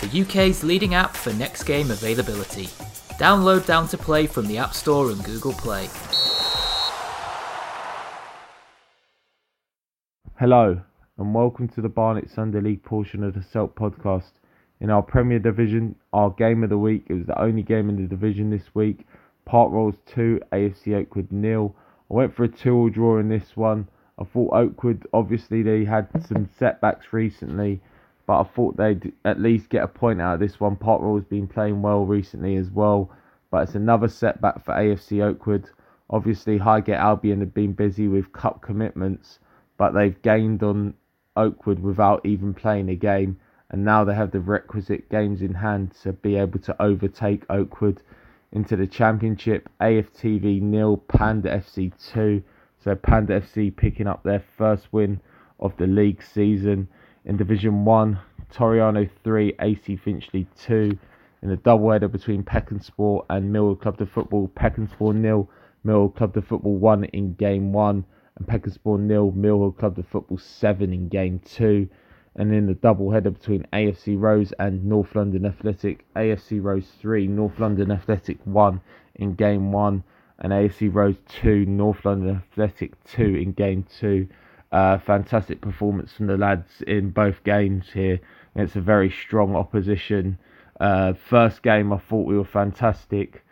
the UK's leading app for next game availability. Download Down to Play from the App Store and Google Play. Hello, and welcome to the Barnet Sunday League portion of the Selk podcast. In our Premier Division, our game of the week, it was the only game in the division this week. Park Rolls 2, AFC Oakwood nil. I went for a 2 all draw in this one. I thought Oakwood, obviously, they had some setbacks recently, but I thought they'd at least get a point out of this one. Park Royal's been playing well recently as well, but it's another setback for AFC Oakwood. Obviously, Highgate Albion have been busy with cup commitments, but they've gained on Oakwood without even playing a game, and now they have the requisite games in hand to be able to overtake Oakwood into the championship. AFTV nil, Panda FC two. So Panda FC picking up their first win of the league season in Division 1, Torriano 3, AC Finchley 2. In the doubleheader between Peckensport and Mill Hill Club de Football, Peckham Sport nil, Mill Hill Club de Football 1 in game 1, and Peckham Sport nil, Mill Hill Club de Football 7 in game 2. And in the doubleheader between AFC Rose and North London Athletic, AFC Rose 3, North London Athletic 1 in game 1 and AFC Rose 2, North London Athletic 2 in game 2. Uh, fantastic performance from the lads in both games here. It's a very strong opposition. Uh, first game, I thought we were fantastic.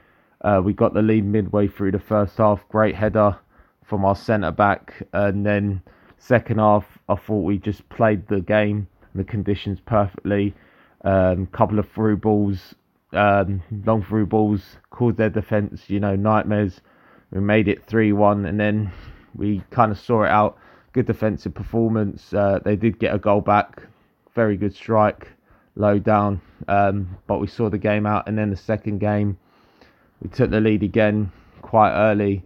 Uh, we got the lead midway through the first half. Great header from our centre back. And then, second half, I thought we just played the game, and the conditions perfectly. Um, couple of through balls um, long through balls, caused their defence, you know, nightmares. We made it 3 1, and then we kind of saw it out. Good defensive performance. Uh, they did get a goal back. Very good strike, low down. Um, but we saw the game out, and then the second game, we took the lead again quite early.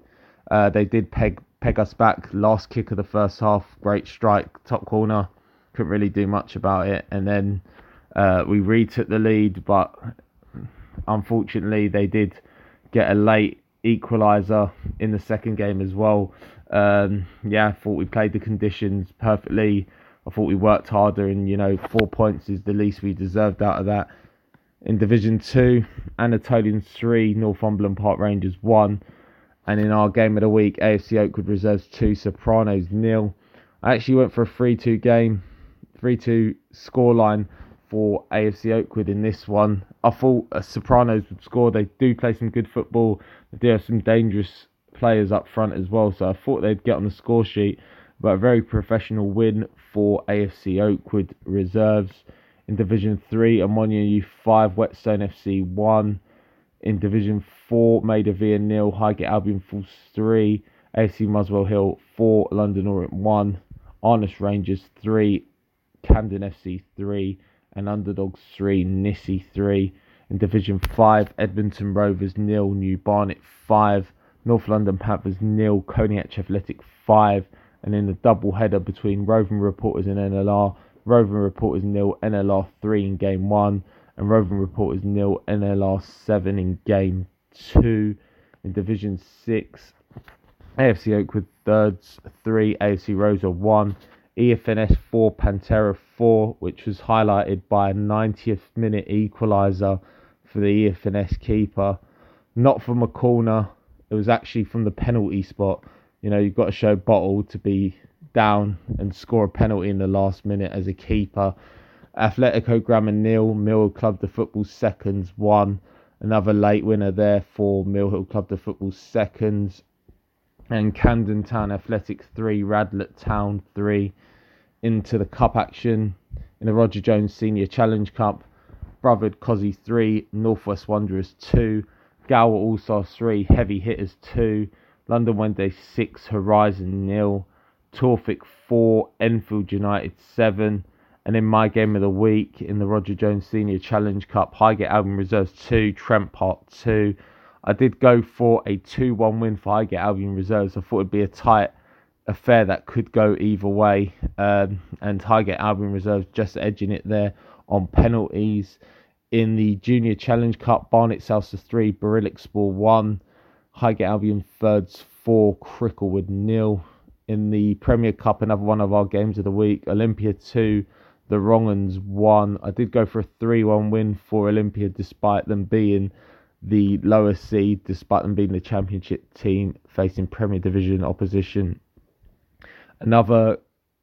Uh, they did peg peg us back. Last kick of the first half, great strike, top corner. Couldn't really do much about it, and then uh, we retook the lead, but unfortunately, they did get a late equaliser in the second game as well. Um, yeah, I thought we played the conditions perfectly. I thought we worked harder, and you know, four points is the least we deserved out of that. In Division Two, Anatolian three, Northumberland Park Rangers one, and in our game of the week, AFC Oakwood Reserves two, Sopranos nil. I actually went for a three-two game, three-two scoreline for AFC Oakwood in this one. I thought uh, Sopranos would score. They do play some good football. They do have some dangerous players up front as well. So I thought they'd get on the score sheet. But a very professional win for AFC Oakwood reserves. In Division 3, Omonia U5, Whetstone FC 1. In Division 4, Maida Via nil, Highgate Albion Falls 3. AFC Muswell Hill 4, London Orient 1. Arness Rangers 3, Camden FC 3 and Underdogs 3, Nissy 3. In Division 5, Edmonton Rovers nil, New Barnet 5, North London Panthers nil, Colney Athletic 5. And in the double header between Roving Reporters and NLR, Roving Reporters nil, NLR 3 in game 1, and Roving Reporters nil, NLR 7 in game 2. In Division 6, AFC Oakwood thirds 3, AFC Rosa 1. EFNS 4, Pantera 4, which was highlighted by a 90th minute equaliser for the EFNS keeper. Not from a corner, it was actually from the penalty spot. You know, you've got to show Bottle to be down and score a penalty in the last minute as a keeper. Atletico Grammar nil, Mill Hill Club the Football seconds one. Another late winner there for Mill Hill Club the Football seconds. And Camden Town Athletic 3, Radlett Town 3 into the cup action in the Roger Jones Senior Challenge Cup. Brotherhood Cosy 3, Northwest Wanderers 2, Gower All Stars 3, Heavy Hitters 2, London Wednesday 6, Horizon nil, Torfolk 4, Enfield United 7, And in my game of the week in the Roger Jones Senior Challenge Cup, Highgate Albion Reserves 2, Trent Park 2. I did go for a 2 1 win for Highgate Albion Reserves. I thought it'd be a tight affair that could go either way. Um, and Highgate Albion Reserves just edging it there on penalties. In the Junior Challenge Cup, Barnet Salsa 3, Sport 1, Highgate Albion Thirds 4, Cricklewood nil. In the Premier Cup, another one of our games of the week, Olympia 2, the Wrong'uns 1. I did go for a 3 1 win for Olympia despite them being the lower seed, despite them being the championship team facing Premier Division opposition. Another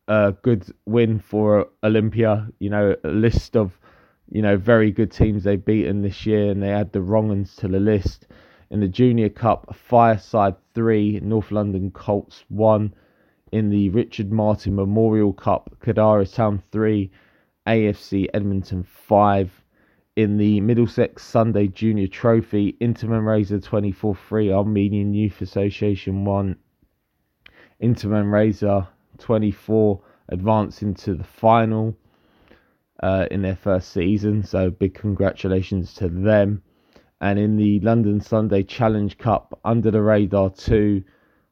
uh, good win for Olympia. You know, a list of you know very good teams they've beaten this year, and they add the Wrong'uns to the list. In the Junior Cup, Fireside three, North London Colts one. In the Richard Martin Memorial Cup, Kadara Town three, AFC Edmonton five. In the Middlesex Sunday Junior Trophy, Inter Razor 24 3, Armenian Youth Association 1, Inter Razor 24 advancing to the final uh, in their first season. So big congratulations to them. And in the London Sunday Challenge Cup, under the radar two,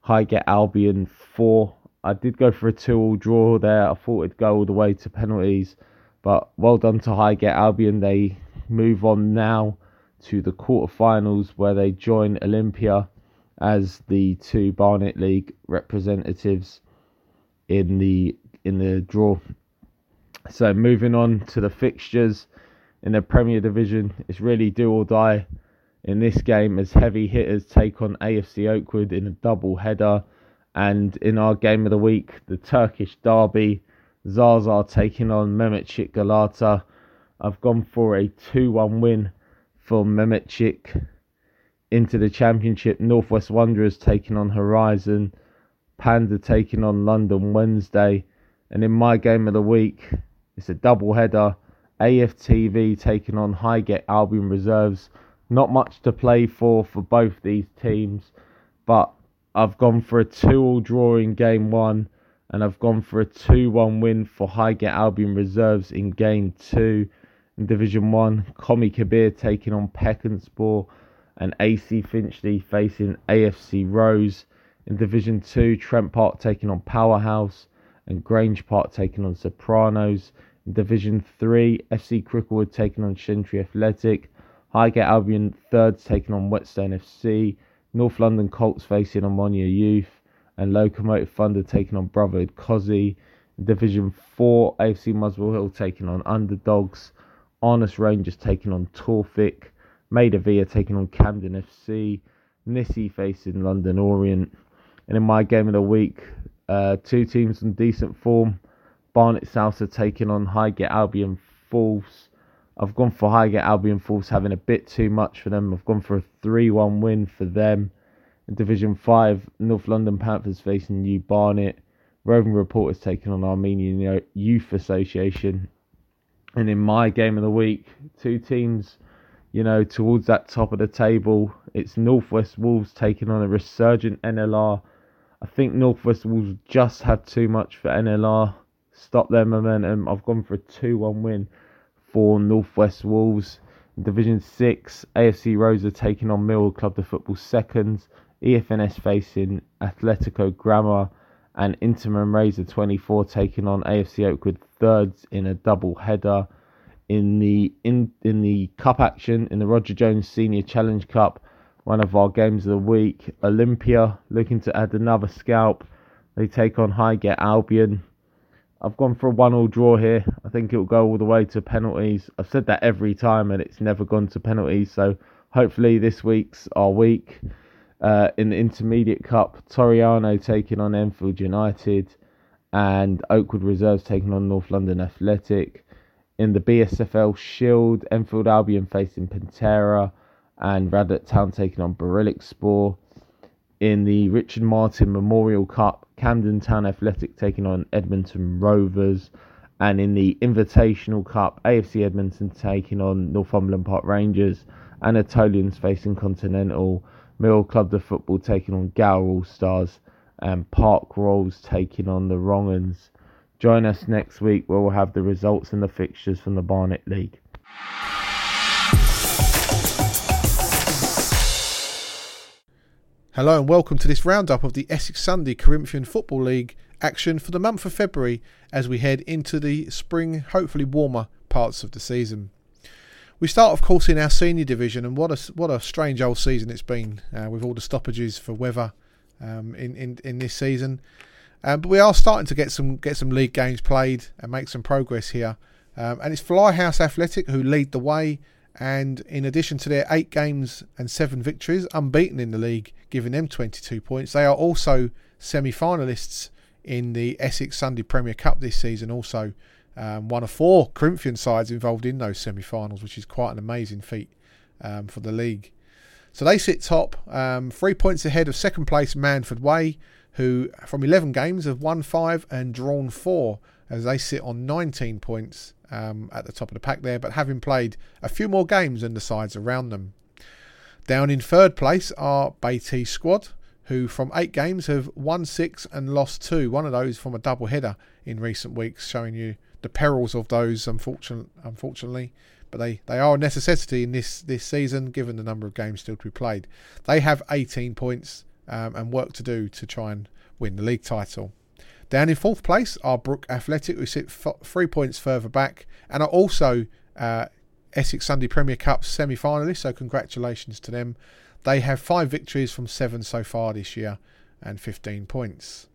Highgate Albion four. I did go for a two-all draw there. I thought it'd go all the way to penalties, but well done to Highgate Albion. They move on now to the quarterfinals where they join Olympia as the two Barnet League representatives in the in the draw. So moving on to the fixtures in the Premier Division, it's really do or die in this game as heavy hitters take on AFC Oakwood in a double header. And in our game of the week, the Turkish derby, Zaza taking on Mehmetçik Galata. I've gone for a 2 1 win for Mehmetçik into the championship. Northwest Wanderers taking on Horizon. Panda taking on London Wednesday. And in my game of the week, it's a double header. AFTV taking on Highgate Albion Reserves. Not much to play for for both these teams, but I've gone for a 2 all draw in game one, and I've gone for a 2 1 win for Highgate Albion Reserves in game two. In Division 1, Komi Kabir taking on Peckenspor, and AC Finchley facing AFC Rose. In Division 2, Trent Park taking on Powerhouse and Grange Park taking on Sopranos. In Division 3, FC Cricklewood taking on Shentry Athletic. Highgate Albion thirds taking on Whetstone FC. North London Colts facing Omonia Youth. And Locomotive Thunder taking on Brotherhood Cosy. In Division 4, AFC Muswell Hill taking on Underdogs. Honest Rangers taking on Torfic. Maida Villa taking on Camden FC. Nissi facing London Orient. And in my game of the week, uh, two teams in decent form. Barnet South are taking on Highgate Albion Falls. I've gone for Highgate Albion Falls having a bit too much for them. I've gone for a 3 1 win for them. In Division 5, North London Panthers facing New Barnet. Roving Reporters taking on Armenian Youth Association. And in my game of the week, two teams, you know, towards that top of the table. It's Northwest Wolves taking on a resurgent NLR I think Northwest Wolves just had too much for NLR. Stop their momentum. I've gone for a 2 1 win for Northwest Wolves. Division 6, AFC Rose are taking on Mill Club the Football seconds. EFNS facing Atletico Grammar and Inter Razor 24 taking on AFC Oakwood thirds in a double header. In the in in the cup action in the Roger Jones Senior Challenge Cup, one of our games of the week. Olympia looking to add another scalp. They take on Highgate Albion. I've gone for a one-all draw here. I think it'll go all the way to penalties. I've said that every time, and it's never gone to penalties. So hopefully this week's our week. Uh, in the Intermediate Cup, Torriano taking on Enfield United, and Oakwood Reserves taking on North London Athletic. In the BSFL Shield, Enfield Albion facing Pantera and Radlett Town taking on Spore. In the Richard Martin Memorial Cup, Camden Town Athletic taking on Edmonton Rovers. And in the Invitational Cup, AFC Edmonton taking on Northumberland Park Rangers. Anatolians facing Continental. Mill Club de Football taking on Gower All Stars. And Park Rolls taking on the Wrong'uns. Join us next week where we'll have the results and the fixtures from the Barnet League. Hello and welcome to this roundup of the Essex Sunday Corinthian Football League action for the month of February as we head into the spring, hopefully warmer parts of the season. We start, of course, in our senior division, and what a what a strange old season it's been uh, with all the stoppages for weather um, in, in in this season. Um, but we are starting to get some get some league games played and make some progress here. Um, and it's Fly House Athletic who lead the way and in addition to their eight games and seven victories, unbeaten in the league, giving them 22 points, they are also semi finalists in the Essex Sunday Premier Cup this season, also. Um, one of four Corinthian sides involved in those semi finals, which is quite an amazing feat um, for the league. So they sit top, um, three points ahead of second place Manford Way, who from 11 games have won five and drawn four, as they sit on 19 points um, at the top of the pack there, but having played a few more games than the sides around them. Down in third place are Beatty Squad, who from eight games have won six and lost two. One of those from a double header in recent weeks, showing you the perils of those, unfortunate, unfortunately. But they, they are a necessity in this, this season, given the number of games still to be played. They have 18 points um, and work to do to try and win the league title. Down in fourth place are Brook Athletic, who sit f- three points further back and are also uh, Essex Sunday Premier Cup semi finalists, so congratulations to them. They have five victories from seven so far this year and 15 points.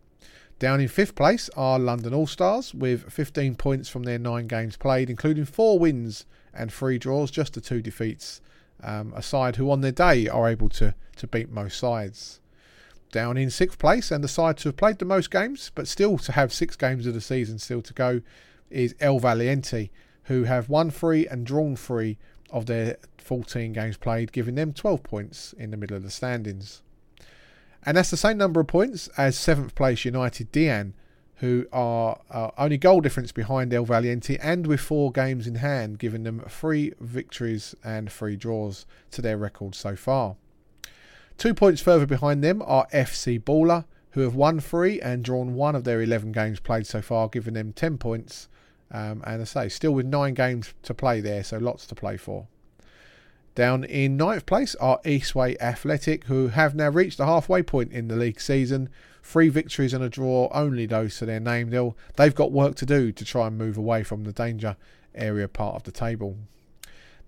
Down in fifth place are London All Stars with 15 points from their nine games played, including four wins and three draws, just the two defeats. Um, a side who on their day are able to, to beat most sides down in sixth place and the side to have played the most games, but still to have six games of the season still to go, is El Valiente, who have won three and drawn three of their 14 games played, giving them 12 points in the middle of the standings. And that's the same number of points as seventh place United Dian, who are uh, only goal difference behind El Valiente and with four games in hand, giving them three victories and three draws to their record so far. Two points further behind them are FC Baller, who have won three and drawn one of their 11 games played so far, giving them 10 points. Um, and I say, still with nine games to play there, so lots to play for. Down in ninth place are Eastway Athletic, who have now reached the halfway point in the league season. Three victories and a draw, only those to their name. They'll, they've got work to do to try and move away from the danger area part of the table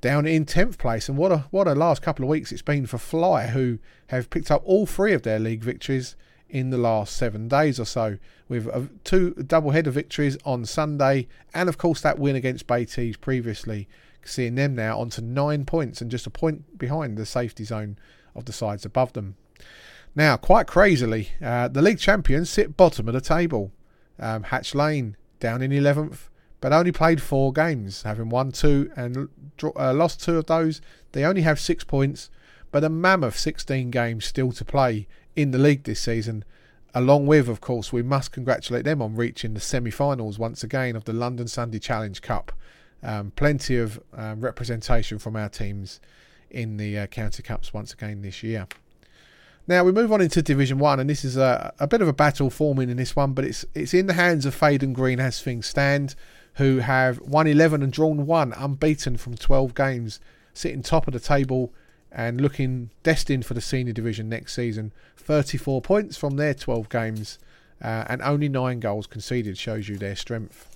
down in 10th place. And what a what a last couple of weeks it's been for Fly, who have picked up all three of their league victories in the last seven days or so, with two double header victories on Sunday, and of course that win against Beatties previously, seeing them now onto nine points and just a point behind the safety zone of the sides above them. Now, quite crazily, uh, the league champions sit bottom of the table. Um, Hatch Lane down in 11th, but only played four games, having won two and uh, lost two of those. They only have six points, but a mammoth 16 games still to play in the league this season. Along with, of course, we must congratulate them on reaching the semi finals once again of the London Sunday Challenge Cup. Um, plenty of um, representation from our teams in the uh, County Cups once again this year. Now we move on into Division One, and this is a, a bit of a battle forming in this one, but it's it's in the hands of Faden Green as things stand who have won 11 and drawn one, unbeaten from 12 games, sitting top of the table and looking destined for the senior division next season. 34 points from their 12 games uh, and only nine goals conceded shows you their strength.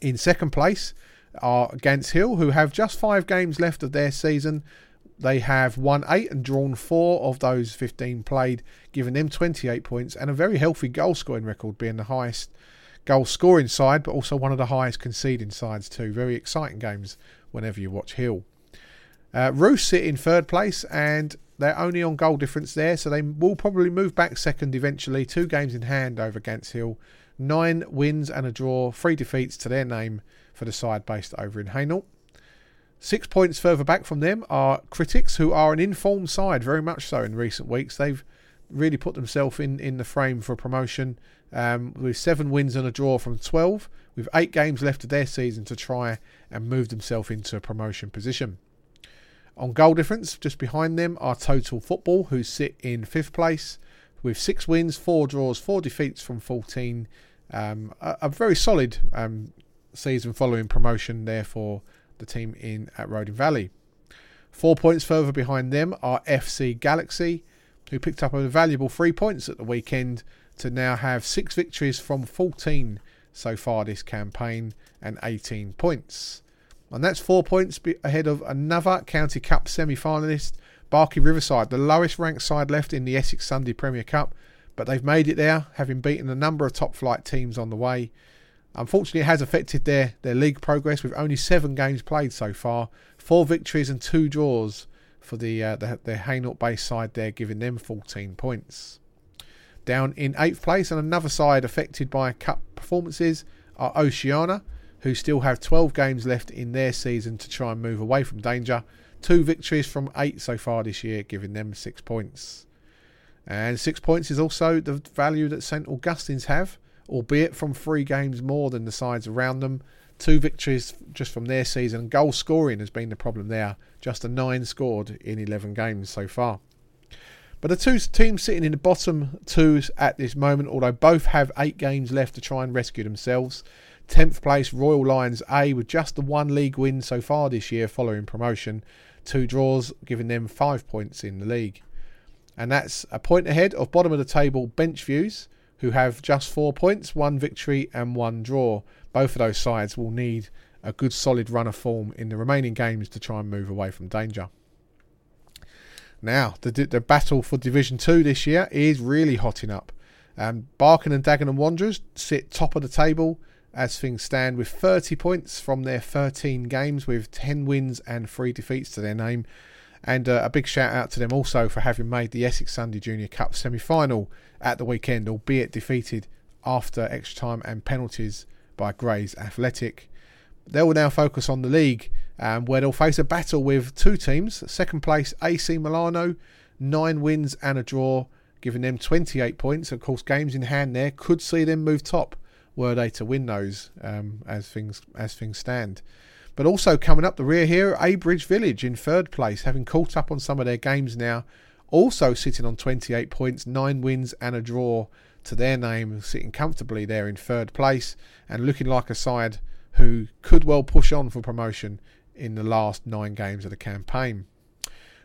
In second place are Gants Hill, who have just five games left of their season. They have won eight and drawn four of those 15 played, giving them 28 points and a very healthy goal scoring record, being the highest goal scoring side, but also one of the highest conceding sides too. Very exciting games whenever you watch Hill. Uh, Roos sit in third place and they're only on goal difference there, so they will probably move back second eventually. Two games in hand over against Hill. Nine wins and a draw, three defeats to their name for the side based over in Hainault. Six points further back from them are Critics, who are an informed side, very much so in recent weeks. They've really put themselves in, in the frame for promotion um, with seven wins and a draw from 12, with eight games left of their season to try and move themselves into a promotion position. On goal difference, just behind them are Total Football, who sit in fifth place with six wins, four draws, four defeats from 14, Um, a, a, very solid um, season following promotion there for the team in at Roding Valley. Four points further behind them are FC Galaxy, who picked up a valuable three points at the weekend to now have six victories from 14 so far this campaign and 18 points. And that's four points ahead of another County Cup semi finalist, Barking Riverside, the lowest ranked side left in the Essex Sunday Premier Cup. But they've made it there, having beaten a number of top flight teams on the way. Unfortunately, it has affected their, their league progress with only seven games played so far, four victories and two draws for the uh, the, the Hainault base side there, giving them 14 points. Down in eighth place, and another side affected by cup performances are Oceana, who still have 12 games left in their season to try and move away from danger. Two victories from eight so far this year, giving them six points. And six points is also the value that St Augustine's have, albeit from three games more than the sides around them. Two victories just from their season. Goal scoring has been the problem there. Just a nine scored in 11 games so far. But the two teams sitting in the bottom twos at this moment, although both have eight games left to try and rescue themselves, 10th place Royal Lions A with just the one league win so far this year following promotion. Two draws, giving them five points in the league. And that's a point ahead of bottom of the table Bench Views, who have just four points, one victory and one draw. Both of those sides will need a good solid run of form in the remaining games to try and move away from danger. Now, the, the battle for Division 2 this year is really hotting up. Um, Barking and Dagenham Wanderers sit top of the table as things stand with 30 points from their 13 games with 10 wins and 3 defeats to their name. And uh, a big shout out to them also for having made the Essex Sunday Junior Cup semi final at the weekend, albeit defeated after extra time and penalties by Grays Athletic. They will now focus on the league, um, where they'll face a battle with two teams. Second place AC Milano, nine wins and a draw, giving them 28 points. Of course, games in hand there could see them move top were they to win those um, as things as things stand. But also coming up the rear here, Abridge Village in third place, having caught up on some of their games now, also sitting on 28 points, nine wins and a draw to their name, sitting comfortably there in third place and looking like a side who could well push on for promotion in the last nine games of the campaign.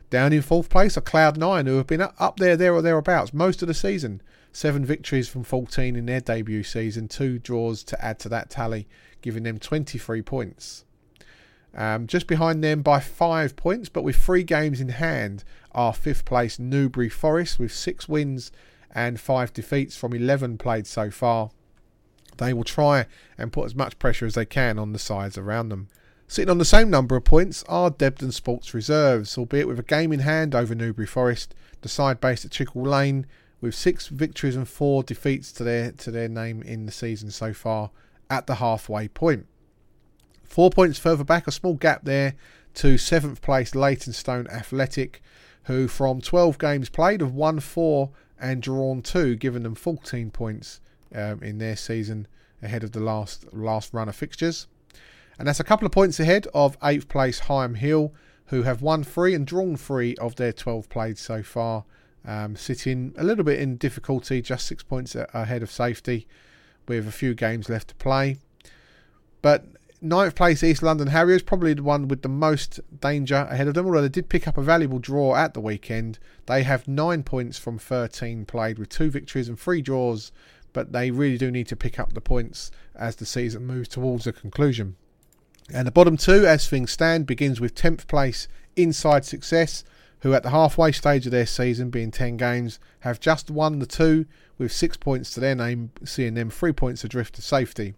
Down in fourth place are Cloud Nine, who have been up there, there or thereabouts most of the season. Seven victories from 14 in their debut season, two draws to add to that tally, giving them 23 points. Um, just behind them by five points, but with three games in hand, are fifth place Newbury Forest with six wins and five defeats from 11 played so far. They will try and put as much pressure as they can on the sides around them. Sitting on the same number of points are Debden Sports Reserves, albeit with a game in hand over Newbury Forest, the side based at Chigwell Lane, with six victories and four defeats to their to their name in the season so far at the halfway point. Four points further back, a small gap there to seventh place Leytonstone Athletic, who from 12 games played have won four and drawn two, giving them 14 points um, in their season ahead of the last last run of fixtures. And that's a couple of points ahead of eighth place Higham Hill, who have won three and drawn three of their 12 played so far um, sitting a little bit in difficulty, just six points ahead of safety, with a few games left to play. But ninth place East London Harriers, probably the one with the most danger ahead of them, although they did pick up a valuable draw at the weekend. They have nine points from 13 played, with two victories and three draws, but they really do need to pick up the points as the season moves towards a conclusion. And the bottom two, as things stand, begins with 10th place Inside Success who at the halfway stage of their season, being 10 games, have just won the two with six points to their name, seeing them three points adrift to safety.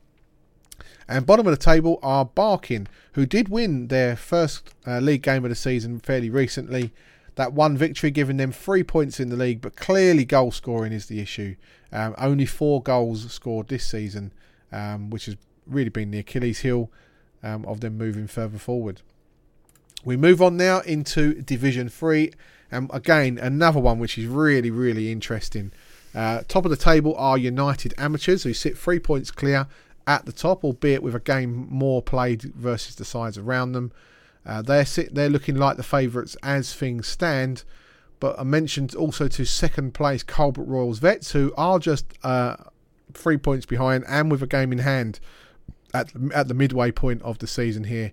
And bottom of the table are Barking, who did win their first uh, league game of the season fairly recently. That one victory giving them three points in the league, but clearly goal scoring is the issue. Um, only four goals scored this season, um, which has really been the Achilles heel um, of them moving further forward. We move on now into Division 3. And again, another one which is really, really interesting. Uh, top of the table are United Amateurs, who sit three points clear at the top, albeit with a game more played versus the sides around them. Uh, they're sit, they're looking like the favourites as things stand. But I mentioned also to second place Colebrook Royals Vets, who are just uh, three points behind, and with a game in hand at at the midway point of the season here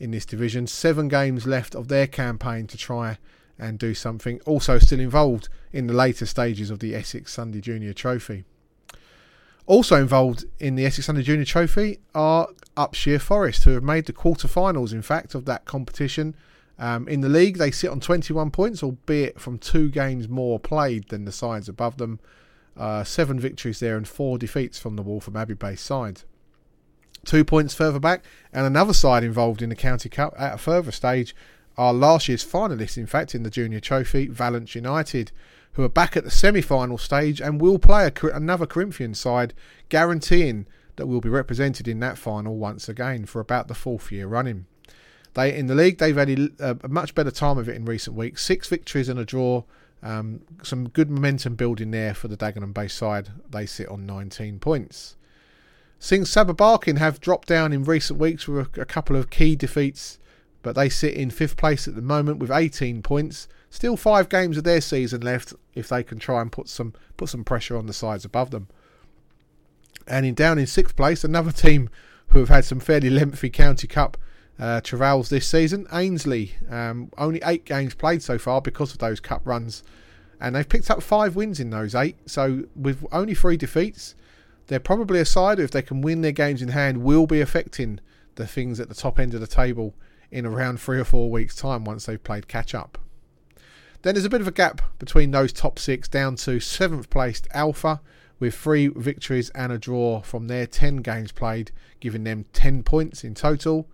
in this division. Seven games left of their campaign to try and do something. Also, still involved in the later stages of the Essex Sunday Junior Trophy. Also involved in the Essex Sunday Junior Trophy are Upshire Forest, who have made the quarter-finals, in fact, of that competition. Um, in the league, they sit on 21 points, albeit from two games more played than the sides above them. Uh, seven victories there and four defeats from the Waltham Abbey based side. Two points further back, and another side involved in the County Cup at a further stage are last year's finalists, in fact, in the Junior Trophy, Valence United, who are back at the semi final stage and will play a, another Corinthian side, guaranteeing that we'll be represented in that final once again for about the fourth year running. They in the league they've had a, a much better time of it in recent weeks. Six victories and a draw. Um, some good momentum building there for the Dagenham Bay side. They sit on 19 points. Sing Sabah Barking have dropped down in recent weeks with a, a couple of key defeats, but they sit in fifth place at the moment with 18 points. Still five games of their season left if they can try and put some put some pressure on the sides above them. And in down in sixth place, another team who have had some fairly lengthy county cup uh, travails this season. Ainsley, um, only eight games played so far because of those cup runs, and they've picked up five wins in those eight. So with only three defeats, they're probably a side who, if they can win their games in hand will be affecting the things at the top end of the table in around three or four weeks' time once they've played catch up. Then there's a bit of a gap between those top six down to seventh placed Alpha with three victories and a draw from their 10 games played, giving them 10 points in total.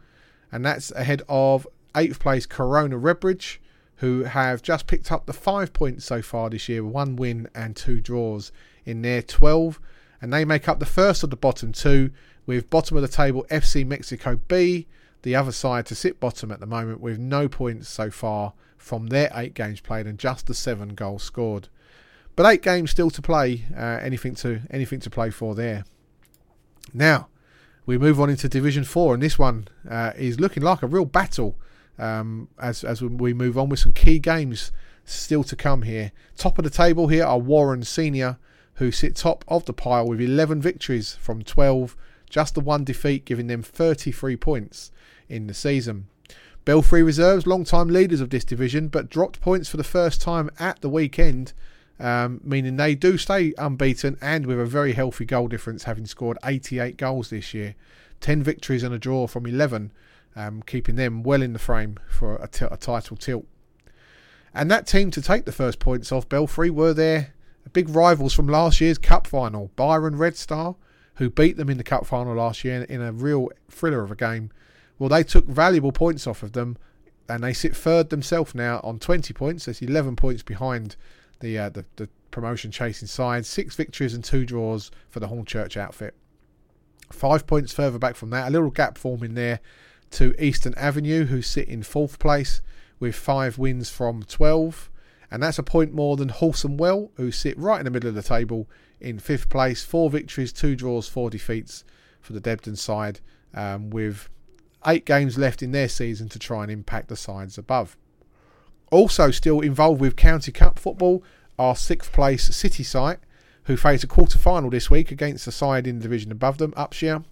And that's ahead of eighth place Corona Redbridge, who have just picked up the five points so far this year, one win and two draws in their 12, and they make up the first of the bottom two, with bottom of the table FC Mexico B, the other side to sit bottom at the moment with no points so far from their eight games played and just the seven goals scored. But eight games still to play, uh, anything to anything to play for there. Now, we move on into Division Four, and this one uh, is looking like a real battle um, as as we move on with some key games still to come here. Top of the table here are Warren Senior, who sit top of the pile with 11 victories from 12, just the one defeat, giving them 33 points in the season. Belfry Reserves, long-time leaders of this division, but dropped points for the first time at the weekend um, meaning they do stay unbeaten and with a very healthy goal difference, having scored 88 goals this year. 10 victories and a draw from 11, um, keeping them well in the frame for a, t- a title tilt. And that team to take the first points off Belfry were their big rivals from last year's Cup final, Byron Red Star, who beat them in the Cup final last year in a real thriller of a game. Well, they took valuable points off of them, and they sit third themselves now on 20 points. That's 11 points behind the, uh, the, the promotion chasing side. Six victories and two draws for the Hornchurch outfit. Five points further back from that, a little gap forming there to Eastern Avenue, who sit in fourth place with five wins from 12. And that's a point more than Wholesome Well, who sit right in the middle of the table in fifth place. Four victories, two draws, four defeats for the Debden side, um, with eight games left in their season to try and impact the sides above. Also, still involved with County Cup football are sixth place City site, who face a quarter final this week against the side in the division above them, Upshire.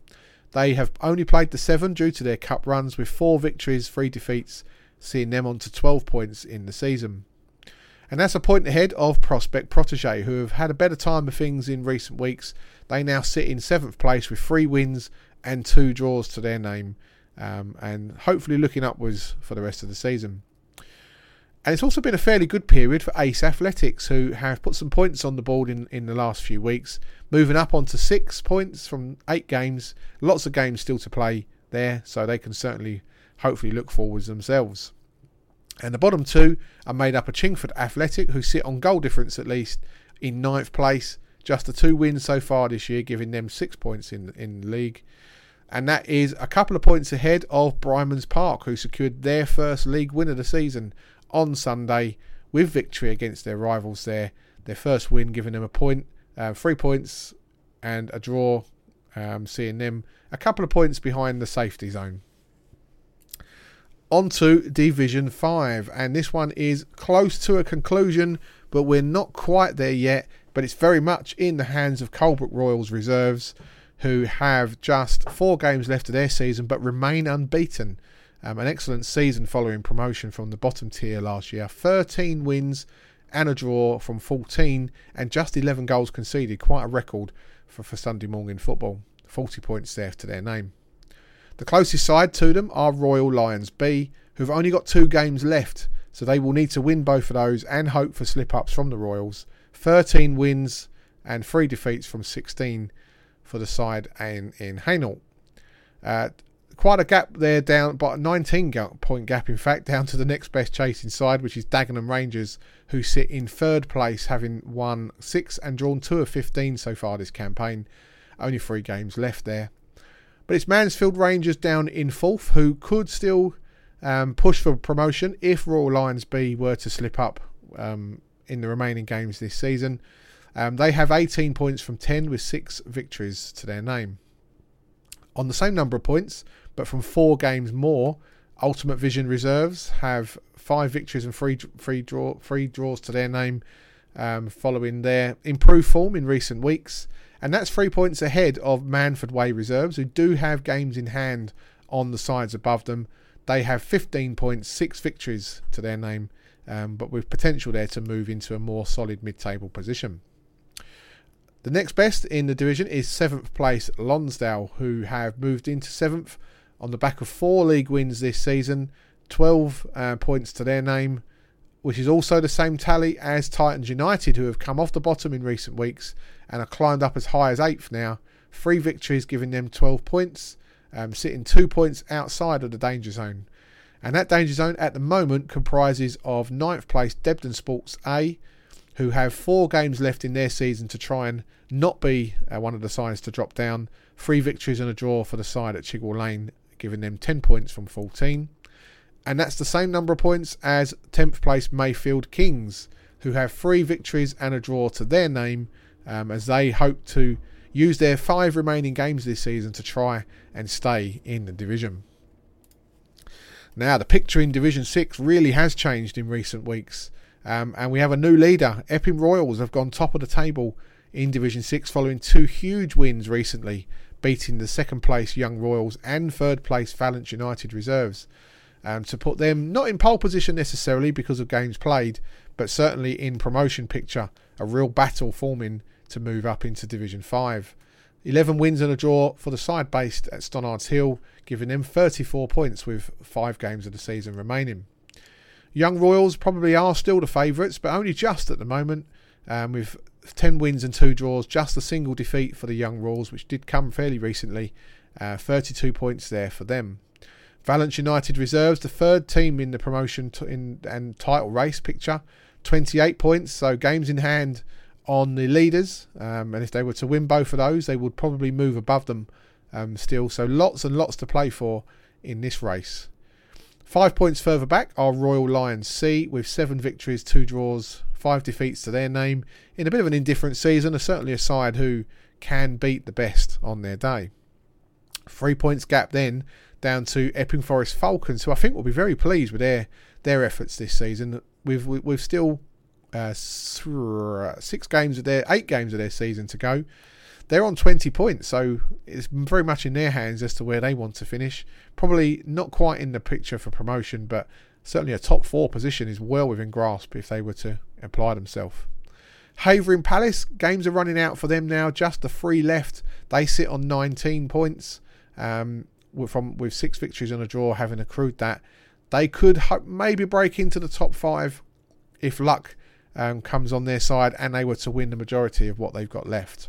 They have only played the seven due to their cup runs, with four victories, three defeats, seeing them on to 12 points in the season. And that's a point ahead of Prospect Protege, who have had a better time of things in recent weeks. They now sit in seventh place with three wins and two draws to their name, um, and hopefully looking upwards for the rest of the season. And it's also been a fairly good period for Ace Athletics, who have put some points on the board in, in the last few weeks, moving up onto six points from eight games. Lots of games still to play there, so they can certainly, hopefully, look forwards themselves. And the bottom two are made up of Chingford Athletic, who sit on goal difference at least in ninth place. Just the two wins so far this year, giving them six points in in the league. And that is a couple of points ahead of Bryman's Park, who secured their first league win of the season on Sunday with victory against their rivals there. Their first win giving them a point, uh, three points, and a draw, um, seeing them a couple of points behind the safety zone. On to Division 5, and this one is close to a conclusion, but we're not quite there yet. but it's very much in the hands of Colebrook Royals reserves who have just four games left of their season but remain unbeaten. Um, an excellent season following promotion from the bottom tier last year. 13 wins and a draw from 14 and just 11 goals conceded. Quite a record for, for Sunday morning football. 40 points there to their name. The closest side to them are Royal Lions B, who've only got two games left, so they will need to win both of those and hope for slip ups from the Royals. 13 wins and 3 defeats from 16 for the side in, in Hainault. Uh, quite a gap there down, but a 19 point gap in fact, down to the next best chasing side, which is Dagenham Rangers, who sit in third place, having won six and drawn two of 15 so far this campaign. Only three games left there. But it's Mansfield Rangers down in fourth, who could still um, push for promotion if Royal Lions B were to slip up um, in the remaining games this season. Um, they have 18 points from 10 with six victories to their name. On the same number of points, but from four games more, Ultimate Vision reserves have five victories and three three draw three draws to their name, um, following their improved form in recent weeks, and that's three points ahead of Manford Way reserves, who do have games in hand on the sides above them. They have 15 points, six victories to their name, um, but with potential there to move into a more solid mid-table position. The next best in the division is seventh place Lonsdale, who have moved into seventh on the back of four league wins this season, 12 uh, points to their name, which is also the same tally as Titans United, who have come off the bottom in recent weeks and are climbed up as high as eighth now. Three victories giving them 12 points, um, sitting two points outside of the danger zone. And that danger zone at the moment comprises of ninth place Debden Sports A, who have four games left in their season to try and not be uh, one of the sides to drop down. Three victories and a draw for the side at Chigwell Lane, giving them 10 points from 14. And that's the same number of points as 10th place Mayfield Kings, who have three victories and a draw to their name um, as they hope to use their five remaining games this season to try and stay in the division. Now, the picture in Division 6 really has changed in recent weeks. Um, and we have a new leader. Epping Royals have gone top of the table in Division 6 following two huge wins recently, beating the second place Young Royals and third place Valence United reserves. Um, to put them not in pole position necessarily because of games played, but certainly in promotion picture, a real battle forming to move up into Division 5. 11 wins and a draw for the side based at Stonards Hill, giving them 34 points with five games of the season remaining. Young Royals probably are still the favourites, but only just at the moment, um, with 10 wins and 2 draws, just a single defeat for the Young Royals, which did come fairly recently. Uh, 32 points there for them. Valence United reserves the third team in the promotion t- in, and title race picture, 28 points, so games in hand on the leaders. Um, and if they were to win both of those, they would probably move above them um, still. So lots and lots to play for in this race. Five points further back are Royal Lions C with seven victories, two draws, five defeats to their name in a bit of an indifferent season, are certainly a side who can beat the best on their day. Three points gap then down to Epping Forest Falcons, who I think will be very pleased with their their efforts this season. We've we've still uh, six games of their eight games of their season to go. They're on 20 points, so it's very much in their hands as to where they want to finish. Probably not quite in the picture for promotion, but certainly a top four position is well within grasp if they were to apply himself. Havering Palace, games are running out for them now. Just the three left. They sit on 19 points um, from with six victories and a draw, having accrued that. They could maybe break into the top five if luck um, comes on their side and they were to win the majority of what they've got left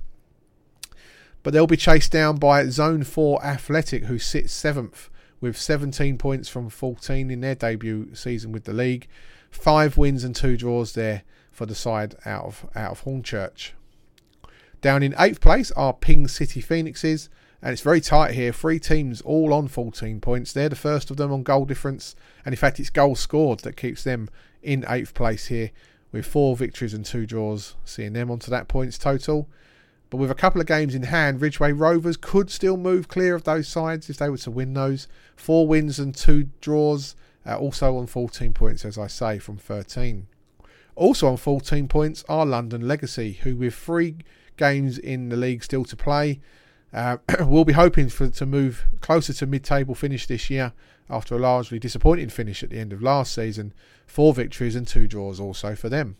but they'll be chased down by Zone 4 Athletic, who sits seventh with 17 points from 14 in their debut season with the league. Five wins and two draws there for the side out of out of Hornchurch. Down in eighth place are Ping City Phoenixes, and it's very tight here. Three teams all on 14 points. They're the first of them on goal difference, and in fact, it's goals scored that keeps them in eighth place here, with four victories and two draws, seeing them onto that points total. But with a couple of games in hand, Ridgeway Rovers could still move clear of those sides if they were to win those. Four wins and two draws, uh, also on 14 points, as I say, from 13. Also on 14 points are London Legacy, who with three games in the league still to play, uh, will be hoping for to move closer to mid-table finish this year after a largely disappointing finish at the end of last season. Four victories and two draws also for them.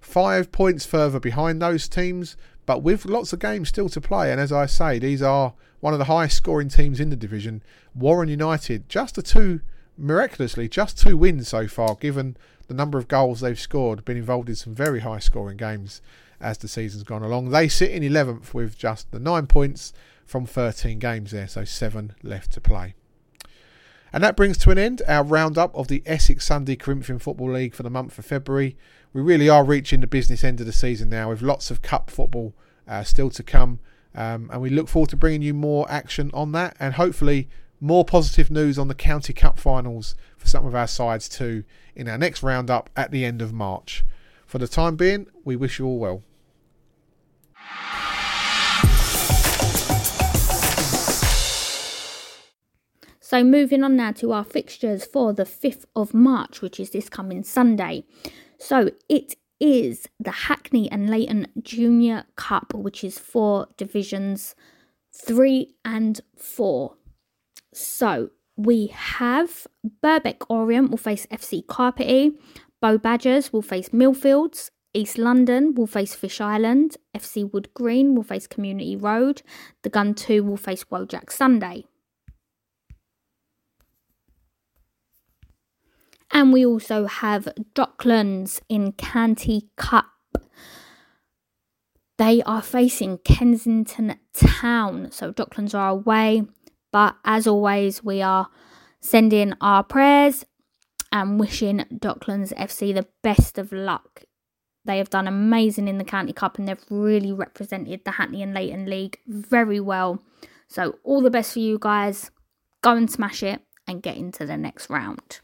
Five points further behind those teams, but with lots of games still to play. And as I say, these are one of the highest scoring teams in the division. Warren United, just a two, miraculously, just two wins so far, given the number of goals they've scored, been involved in some very high scoring games as the season's gone along. They sit in 11th with just the nine points from 13 games there, so seven left to play. And that brings to an end our roundup of the Essex Sunday Corinthian Football League for the month of February. We really are reaching the business end of the season now with lots of cup football uh, still to come. Um, and we look forward to bringing you more action on that and hopefully more positive news on the County Cup finals for some of our sides too in our next roundup at the end of March. For the time being, we wish you all well. So, moving on now to our fixtures for the 5th of March, which is this coming Sunday. So, it is the Hackney and Leyton Junior Cup, which is for divisions 3 and 4. So, we have Birkbeck Orient will face FC Carpety, Bow Badgers will face Millfields, East London will face Fish Island, FC Wood Green will face Community Road, the Gun 2 will face Wojak Sunday. And we also have Docklands in County Cup. They are facing Kensington Town. So Docklands are away. But as always, we are sending our prayers and wishing Docklands FC the best of luck. They have done amazing in the County Cup and they've really represented the Hackney and Leyton League very well. So, all the best for you guys. Go and smash it and get into the next round.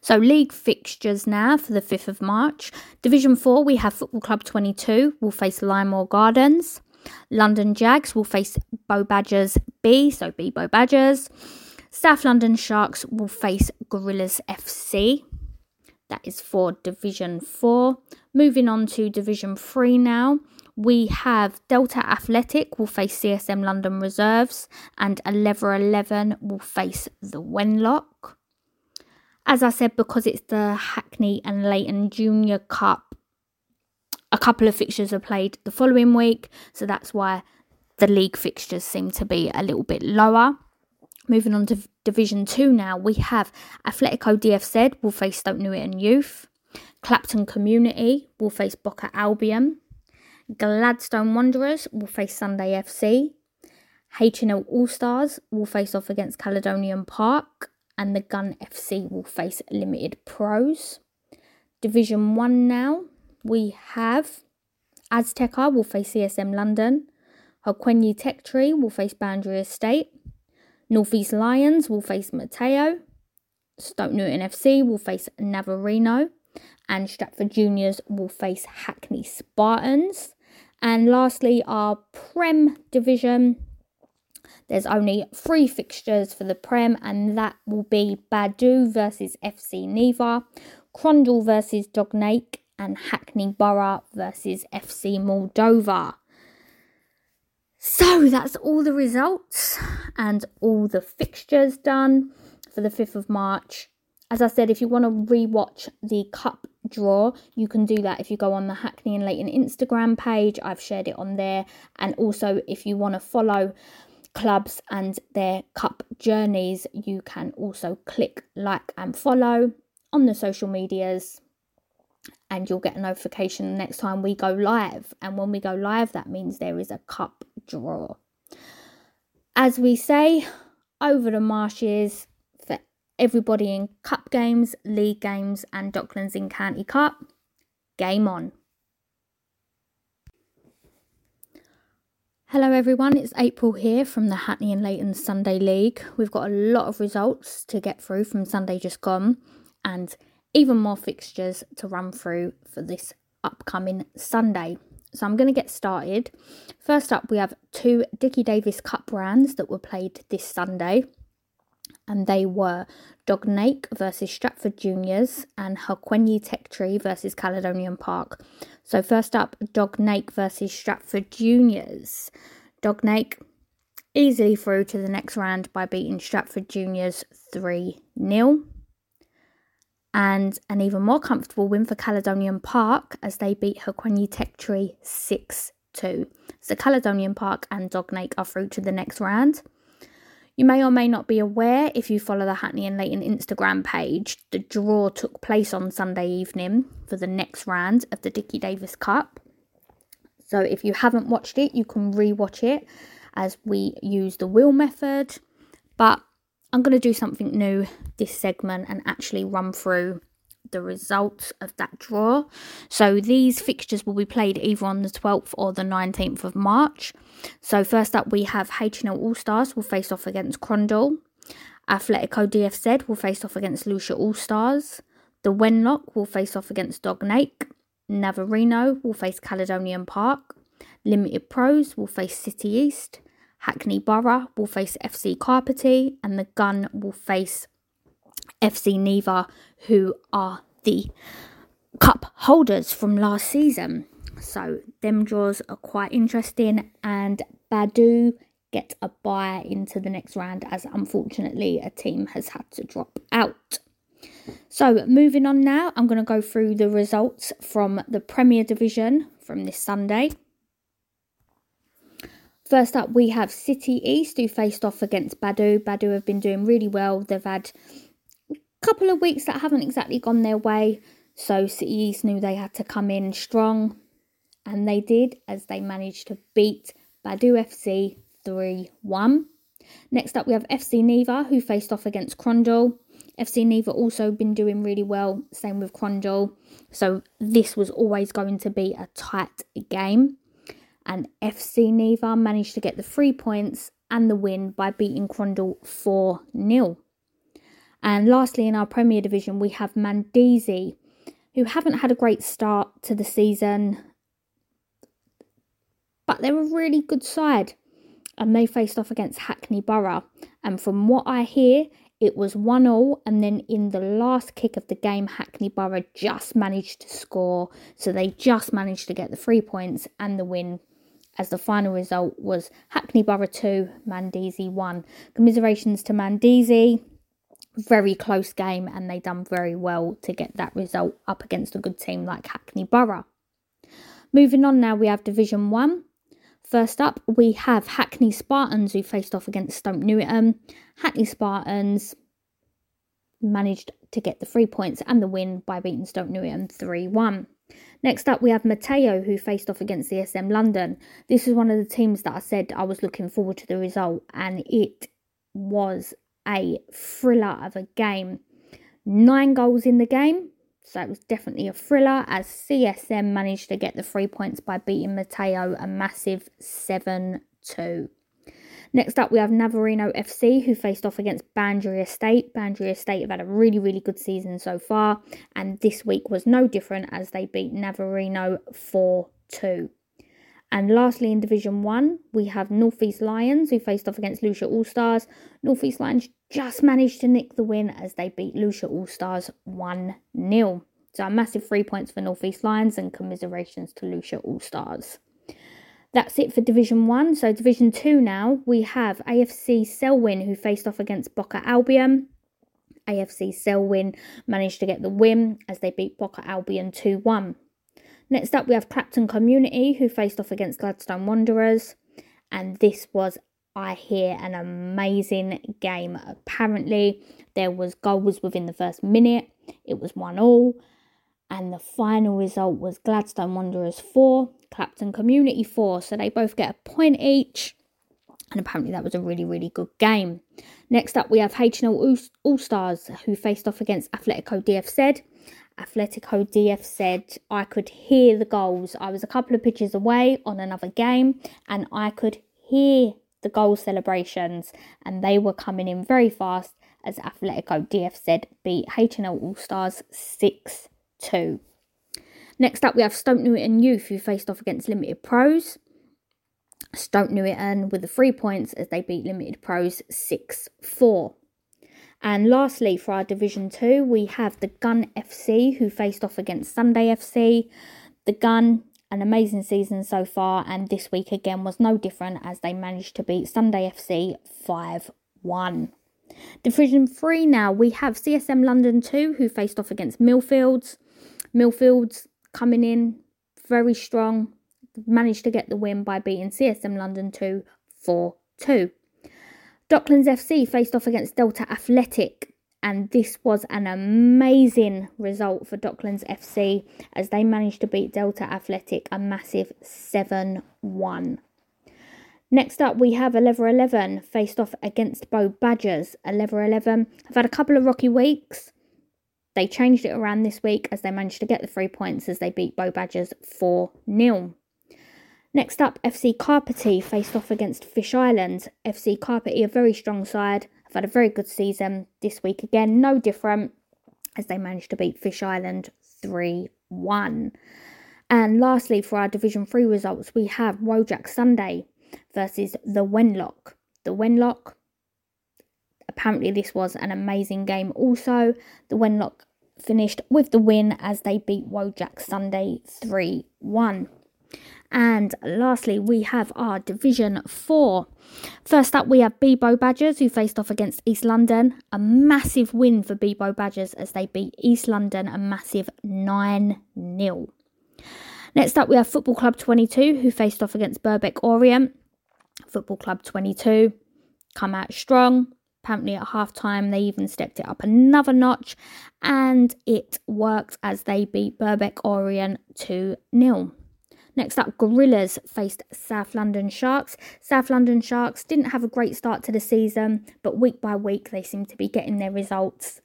So, league fixtures now for the 5th of March. Division 4, we have Football Club 22 will face Lymore Gardens. London Jags will face Bow Badgers B, so B Bow Badgers. South London Sharks will face Gorillas FC. That is for Division 4. Moving on to Division 3 now. We have Delta Athletic will face CSM London Reserves and Lever 11 will face the Wenlock. As I said, because it's the Hackney and Leyton Junior Cup, a couple of fixtures are played the following week, so that's why the league fixtures seem to be a little bit lower. Moving on to Division 2 now, we have Atletico DFZ will face Stoke Newington Youth. Clapton Community will face Boca Albion. Gladstone Wanderers will face Sunday FC. HNL All Stars will face off against Caledonian Park and the Gun FC will face Limited Pros. Division 1 now, we have Azteca will face CSM London. Hokwenyi Tech Tree will face Boundary Estate. Northeast Lions will face Mateo. Stoke Newington FC will face Navarino. And Stratford Juniors will face Hackney Spartans. And lastly, our Prem division there's only three fixtures for the Prem, and that will be Badu versus FC Neva, Crondall versus Dognake, and Hackney Borough versus FC Moldova. So that's all the results and all the fixtures done for the 5th of March. As I said, if you want to rewatch the cup draw, you can do that if you go on the Hackney and Leyton Instagram page. I've shared it on there. And also, if you want to follow clubs and their cup journeys, you can also click like and follow on the social medias and you'll get a notification next time we go live. And when we go live, that means there is a cup draw. As we say, over the marshes for everybody in cup games, league games, and Docklands in County Cup, game on. Hello everyone, it's April here from the Hackney and Leyton Sunday League. We've got a lot of results to get through from Sunday just gone and even more fixtures to run through for this upcoming Sunday. So I'm going to get started. First up, we have two Dickie Davis Cup rounds that were played this Sunday. and they were Dognake versus Stratford Juniors and Hawkwenny Tech Tree versus Caledonian Park. So, first up, Dognake versus Stratford Juniors. Dognake easily through to the next round by beating Stratford Juniors 3 0. And an even more comfortable win for Caledonian Park as they beat Tech Tree 6 2. So Caledonian Park and Dognake are through to the next round. You may or may not be aware if you follow the Hackney and Leyton Instagram page, the draw took place on Sunday evening for the next round of the Dickie Davis Cup. So if you haven't watched it, you can re-watch it as we use the wheel method. But I'm going to do something new this segment and actually run through the results of that draw. So these fixtures will be played either on the 12th or the 19th of March. So first up we have H&L All Stars will face off against Crondall. Athletico DFZ will face off against Lucia All Stars. The Wenlock will face off against Dognake. Navarino will face Caledonian Park. Limited Pros will face City East. Hackney Borough will face FC Carpety. And the Gun will face FC Neva, who are the cup holders from last season. So them draws are quite interesting, and Badu get a buy into the next round as unfortunately a team has had to drop out. So moving on now, I'm going to go through the results from the Premier Division from this Sunday. First up, we have City East who faced off against Badu. Badu have been doing really well. They've had a couple of weeks that haven't exactly gone their way. So City East knew they had to come in strong, and they did as they managed to beat Badu FC 3 1. Next up, we have FC Neva who faced off against Crondall. FC Neva also been doing really well, same with Crondall. So this was always going to be a tight game. And FC Neva managed to get the three points and the win by beating Crondall 4 0. And lastly, in our Premier Division, we have Mandizi, who haven't had a great start to the season, but they're a really good side. And they faced off against Hackney Borough. And from what I hear, it was 1 0, and then in the last kick of the game, Hackney Borough just managed to score. So they just managed to get the three points and the win, as the final result was Hackney Borough 2, Mandizi 1. Commiserations to Mandizi very close game and they done very well to get that result up against a good team like Hackney Borough. Moving on now, we have Division 1. First up, we have Hackney Spartans who faced off against Stoke Newington. Hackney Spartans managed to get the three points and the win by beating Stoke Newington 3 1. Next up, we have Matteo who faced off against the SM London. This is one of the teams that I said I was looking forward to the result, and it was a thriller of a game. Nine goals in the game, so it was definitely a thriller as CSM managed to get the three points by beating Matteo a massive 7 2. Next up, we have Navarino FC who faced off against Bandry Estate. Bandry Estate have had a really, really good season so far, and this week was no different as they beat Navarino 4 2. And lastly, in Division 1, we have Northeast Lions who faced off against Lucia All Stars. Northeast Lions just managed to nick the win as they beat Lucia All Stars 1 0. So, a massive three points for Northeast Lions and commiserations to Lucia All Stars. That's it for Division 1. So, Division 2 now, we have AFC Selwyn who faced off against Boca Albion. AFC Selwyn managed to get the win as they beat Boca Albion 2 1. Next up, we have Clapton Community, who faced off against Gladstone Wanderers. And this was, I hear, an amazing game. Apparently, there was goals within the first minute. It was one all. And the final result was Gladstone Wanderers 4, Clapton Community 4. So they both get a point each. And apparently that was a really, really good game. Next up, we have H&L All Stars, who faced off against Athletico DFZ. Athletico DFZ I could hear the goals. I was a couple of pitches away on another game and I could hear the goal celebrations and they were coming in very fast as Athletico DFZ beat H&L All Stars 6 2. Next up, we have Stoke Newington Youth who faced off against Limited Pros. Stoke Newington with the three points as they beat Limited Pros 6 4. And lastly, for our Division 2, we have the Gun FC who faced off against Sunday FC. The Gun, an amazing season so far, and this week again was no different as they managed to beat Sunday FC 5 1. Division 3 now, we have CSM London 2 who faced off against Millfields. Millfields coming in very strong, managed to get the win by beating CSM London 2 4 2. Docklands FC faced off against Delta Athletic, and this was an amazing result for Docklands FC as they managed to beat Delta Athletic a massive 7 1. Next up, we have 11 11 faced off against Bow Badgers. 11 11 have had a couple of rocky weeks. They changed it around this week as they managed to get the three points as they beat Bow Badgers 4 0. Next up, FC Carpety faced off against Fish Island. FC Carpety, a very strong side, have had a very good season this week again, no different, as they managed to beat Fish Island 3 1. And lastly, for our Division 3 results, we have Wojak Sunday versus the Wenlock. The Wenlock, apparently, this was an amazing game also. The Wenlock finished with the win as they beat Wojak Sunday 3 1. And lastly, we have our Division 4. First up, we have B Bow Badgers who faced off against East London. A massive win for B Bow Badgers as they beat East London a massive 9 0. Next up, we have Football Club 22 who faced off against Birkbeck Orient. Football Club 22 come out strong. Apparently, at half time, they even stepped it up another notch and it worked as they beat Birkbeck Orient 2 0. Next up, Gorillas faced South London Sharks. South London Sharks didn't have a great start to the season, but week by week they seem to be getting their results.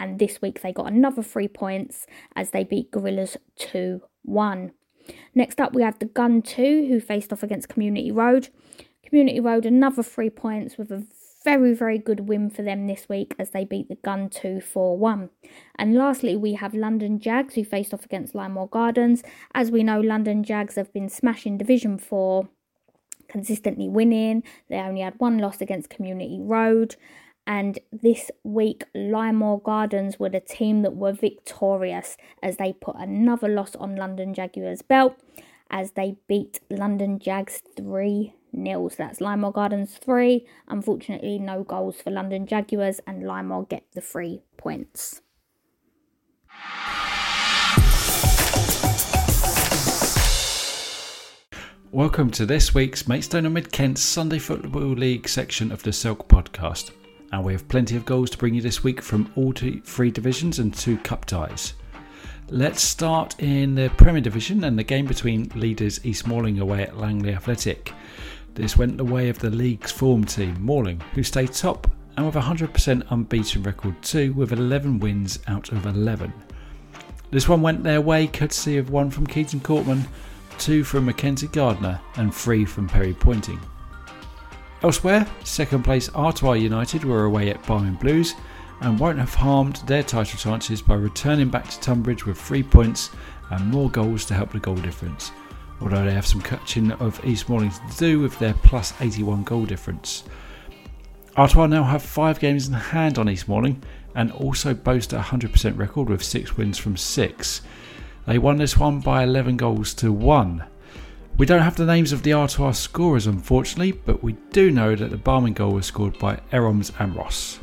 And this week they got another three points as they beat Gorillas 2 1. Next up, we have the Gun 2 who faced off against Community Road. Community Road, another three points with a very, very good win for them this week as they beat the Gun 2 4 1. And lastly, we have London Jags who faced off against Lymore Gardens. As we know, London Jags have been smashing Division 4, consistently winning. They only had one loss against Community Road. And this week, Lymore Gardens were the team that were victorious as they put another loss on London Jaguars' belt as they beat London Jags 3 nils. That's Lymore Gardens 3. Unfortunately, no goals for London Jaguars, and Lymore get the three points. Welcome to this week's Maidstone and Mid Kent Sunday Football League section of the Silk podcast. And we have plenty of goals to bring you this week from all three divisions and two cup ties. Let's start in the Premier Division and the game between leaders East Malling away at Langley Athletic. This went the way of the league's form team, Malling, who stayed top and with a 100% unbeaten record too, with 11 wins out of 11. This one went their way courtesy of one from Keaton Courtman, two from Mackenzie Gardner, and three from Perry Pointing. Elsewhere, second place Artois United were away at Barming Blues and won't have harmed their title chances by returning back to Tunbridge with three points and more goals to help the goal difference although they have some catching of East Malling to do with their plus 81 goal difference. Artois now have five games in hand on East Malling and also boast a 100% record with six wins from six. They won this one by 11 goals to 1. We don't have the names of the Artois scorers unfortunately, but we do know that the Barming goal was scored by Eroms and Ross.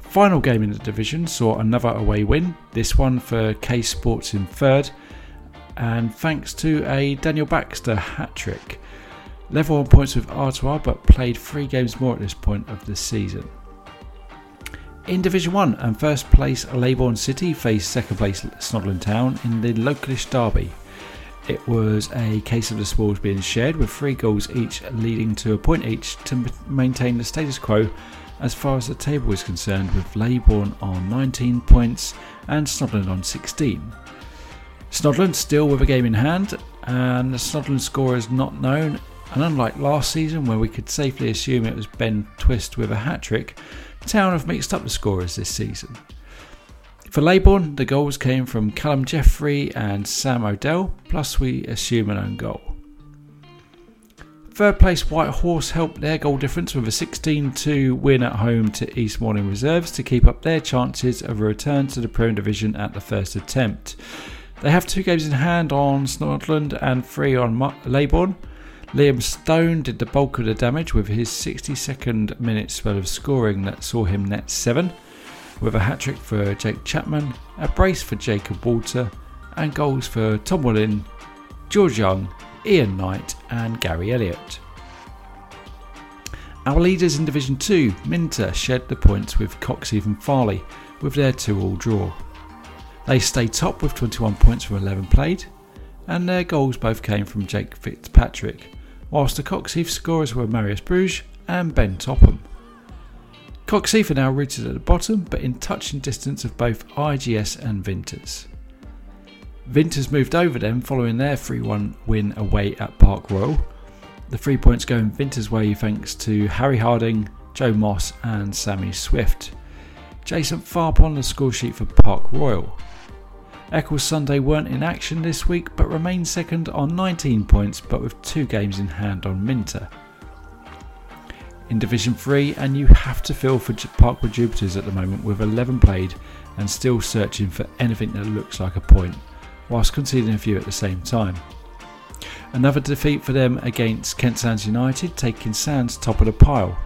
Final game in the division saw another away win, this one for K Sports in third, and thanks to a Daniel Baxter hat trick. Level on points with Artois, but played three games more at this point of the season. In Division 1 and first place Leybourne City faced second place Snodland Town in the localish derby. It was a case of the spoils being shared with three goals each leading to a point each to maintain the status quo as far as the table is concerned with Leybourne on 19 points and Snodland on 16. Snodland still with a game in hand, and the Snodland score is not known. And unlike last season, where we could safely assume it was Ben Twist with a hat trick, Town have mixed up the scorers this season. For Leybourne, the goals came from Callum Jeffrey and Sam Odell, plus we assume an own goal. Third place White Horse helped their goal difference with a 16 2 win at home to East Malling Reserves to keep up their chances of a return to the Premier Division at the first attempt. They have two games in hand on Snodland and three on Leybourne. Liam Stone did the bulk of the damage with his 62nd minute spell of scoring that saw him net 7, with a hat trick for Jake Chapman, a brace for Jacob Walter, and goals for Tom Willin, George Young, Ian Knight, and Gary Elliott. Our leaders in Division 2, Minter, shared the points with Coxheath and Farley, with their 2 all draw. They stayed top with 21 points from 11 played, and their goals both came from Jake Fitzpatrick, whilst the Coxheath scorers were Marius Bruges and Ben Topham. Coxheath are now rooted at the bottom, but in touching distance of both IGS and Vinters. Vinters moved over them following their 3 1 win away at Park Royal. The three points going Vinters' way thanks to Harry Harding, Joe Moss, and Sammy Swift. Jason Farp on the score sheet for Park Royal. Eccles Sunday weren't in action this week but remained second on 19 points but with two games in hand on Minter. In Division 3, and you have to feel for Parkwood Jupiters at the moment with 11 played and still searching for anything that looks like a point, whilst conceding a few at the same time. Another defeat for them against Kent Sands United, taking Sands top of the pile.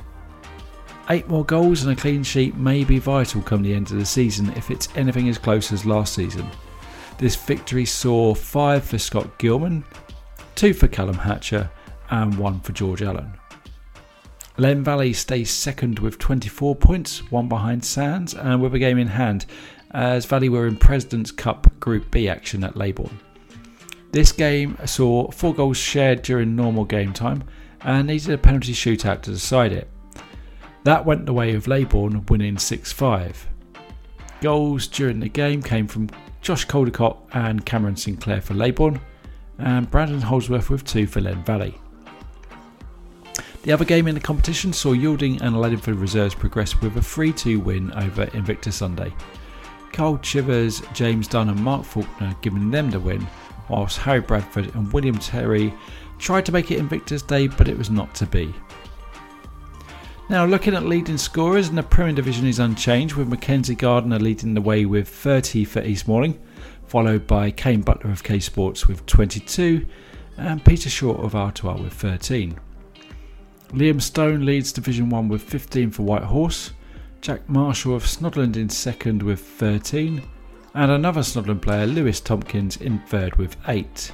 Eight more goals and a clean sheet may be vital come the end of the season if it's anything as close as last season. This victory saw five for Scott Gilman, two for Callum Hatcher, and one for George Allen. Len Valley stays second with 24 points, one behind Sands, and with a game in hand, as Valley were in President's Cup Group B action at Leybourne. This game saw four goals shared during normal game time and needed a penalty shootout to decide it. That went the way of Leybourne winning 6 5. Goals during the game came from Josh Caldecott and Cameron Sinclair for Leybourne, and Brandon Holdsworth with two for Len Valley. The other game in the competition saw Yalding and Laddingford Reserves progress with a 3 2 win over Invicta Sunday. Carl Chivers, James Dunn, and Mark Faulkner giving them the win, whilst Harry Bradford and William Terry tried to make it Invictus Day, but it was not to be. Now, looking at leading scorers, and the Premier Division is unchanged, with Mackenzie Gardner leading the way with 30 for East Malling, followed by Kane Butler of K Sports with 22, and Peter Short of Artois with 13. Liam Stone leads Division 1 with 15 for White Horse, Jack Marshall of Snodland in second with 13, and another Snodland player, Lewis Tompkins, in third with 8.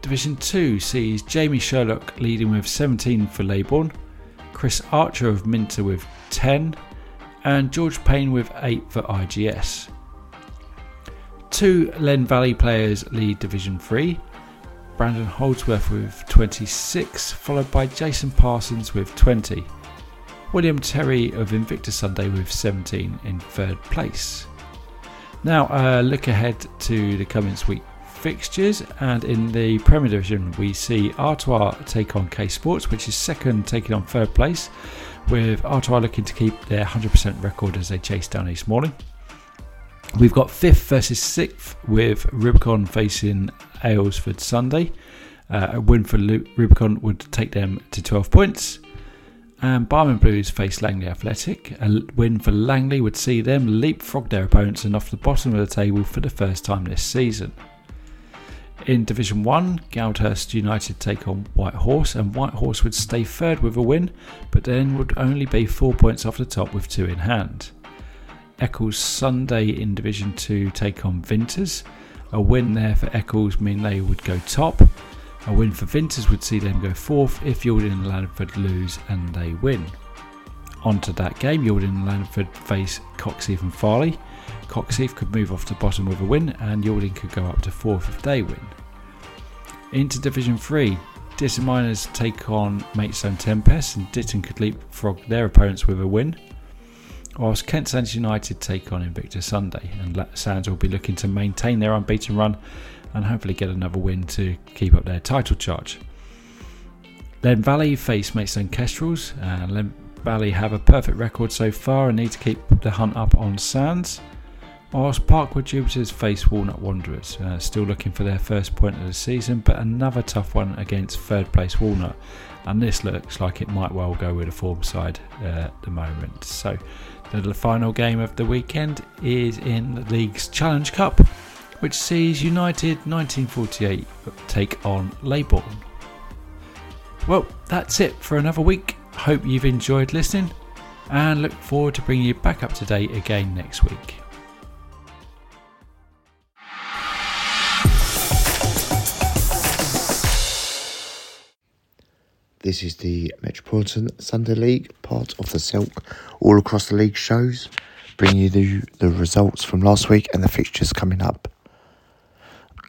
Division 2 sees Jamie Sherlock leading with 17 for Leybourne, Chris Archer of Minter with 10, and George Payne with 8 for IGS. Two Len Valley players lead Division 3. Brandon Holdsworth with 26, followed by Jason Parsons with 20. William Terry of Invicta Sunday with 17 in third place. Now, uh, look ahead to the coming week fixtures, and in the Premier Division, we see Artois take on K Sports, which is second, taking on third place, with Artois looking to keep their 100% record as they chase down East Malling. We've got fifth versus sixth with Rubicon facing Aylesford Sunday. Uh, a win for Rubicon would take them to 12 points. And Barming Blues face Langley Athletic. A win for Langley would see them leapfrog their opponents and off the bottom of the table for the first time this season. In Division 1, Goudhurst United take on White Horse, and White Horse would stay third with a win, but then would only be four points off the top with two in hand. Eccles Sunday in Division 2 take on Vinters. A win there for Eccles mean they would go top. A win for Vinters would see them go fourth if Yalding and Laddingford lose and they win. On to that game, Yalding and Laddingford face Coxheath and Farley. Coxheath could move off to bottom with a win, and Yalding could go up to fourth if they win. Into Division 3, Ditton Miners take on Maidstone Tempest, and Ditton could leapfrog their opponents with a win. Whilst Kent Sands United take on Invicta Sunday, and Sands will be looking to maintain their unbeaten run and hopefully get another win to keep up their title charge. Len Valley face Maidstone Kestrels, and Len Valley have a perfect record so far and need to keep the hunt up on Sands whilst Parkwood Jupiters face Walnut Wanderers, uh, still looking for their first point of the season, but another tough one against third place Walnut. And this looks like it might well go with a form side uh, at the moment. So, the final game of the weekend is in the league's Challenge Cup, which sees United 1948 take on Leybourne. Well, that's it for another week. Hope you've enjoyed listening and look forward to bringing you back up to date again next week. This is the Metropolitan Sunday League, part of the Silk All Across the League shows, bringing you the, results from last week and the fixtures coming up.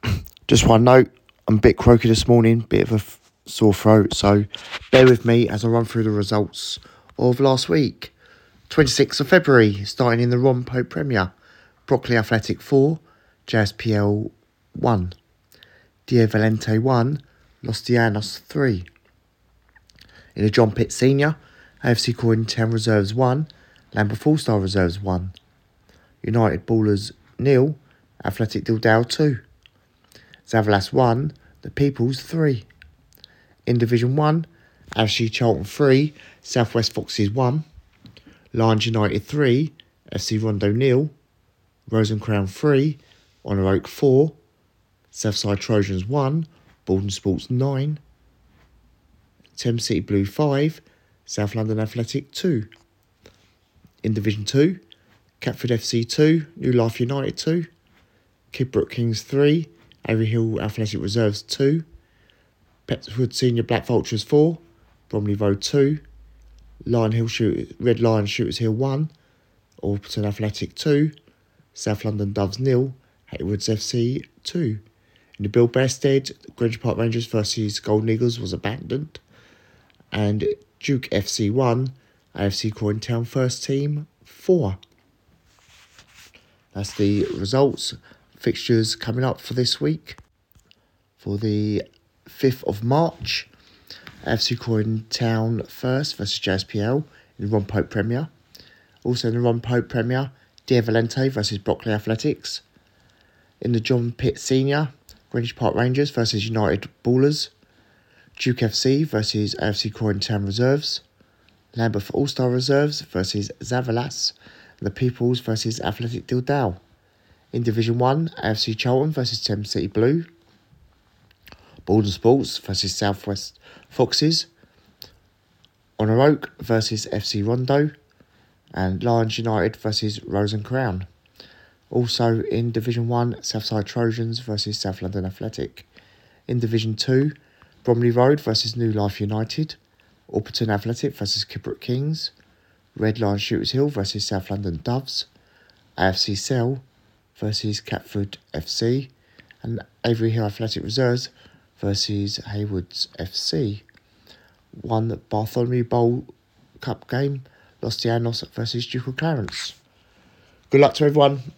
Just one note, I'm a bit croaky this morning, bit of a sore throat, so bear with me as I run through the results of last week. 26th of February, starting in the Ron Pope Premier, Brockley Athletic 4, JSPL 1, Dia Valente 1, Los Dianos 3. In the John Pitt Senior, AFC Town Reserves 1, Lambeth All Star Reserves 1, United Ballers nil, Athletic Dildale 2, Zavalas 1, The Peoples 3. In Division 1, AFC Charlton 3, Southwest Foxes 1, Lions United 3, FC Rondo nil, Crown 3, Honour Oak 4, Southside Trojans 1, Borden Sports 9, Thames City Blue 5, South London Athletic 2. In Division 2, Catford FC 2, New Life United 2, Kidbrooke Kings 3, Avery Hill Athletic Reserves 2, Petts Wood Senior Black Vultures 4, Bromley Road 2, Lion Hill Shoot, Red Lion Shooters Hill 1, Alperton Athletic 2, South London Doves nil, Haywoods FC 2. In the Bill Bearstead, Greenwich Park Rangers versus Golden Eagles was abandoned and Duke FC 1, AFC Croydon first team 4. That's the results, fixtures coming up for this week. For the 5th of March, AFC Croydon first versus JSPL in the Ron Pope Premier. Also in the Ron Pope Premier, Dia Valente versus Brockley Athletics. In the John Pitt Senior, Greenwich Park Rangers versus United Ballers. Duke FC versus AFC Croydon Town Reserves, Lambeth All Star Reserves versus Zavalas, the Peoples versus Athletic Dildal. In Division 1, AFC Charlton versus Thames City Blue, Borden Sports versus Southwest Foxes, Honour Oak versus FC Rondo, and Lions United versus Rose and Crown. Also in Division 1, Southside Trojans versus South London Athletic. In Division 2, Bromley Road versus New Life United, Orpington Athletic versus Kidbrooke Kings, Red Lion Shooters Hill versus South London Doves, AFC Cell versus Catford FC, and Avery Hill Athletic Reserves versus Haywoods FC. One Bartholomew Bowl Cup game, Los Dianos versus Duke of Clarence. Good luck to everyone.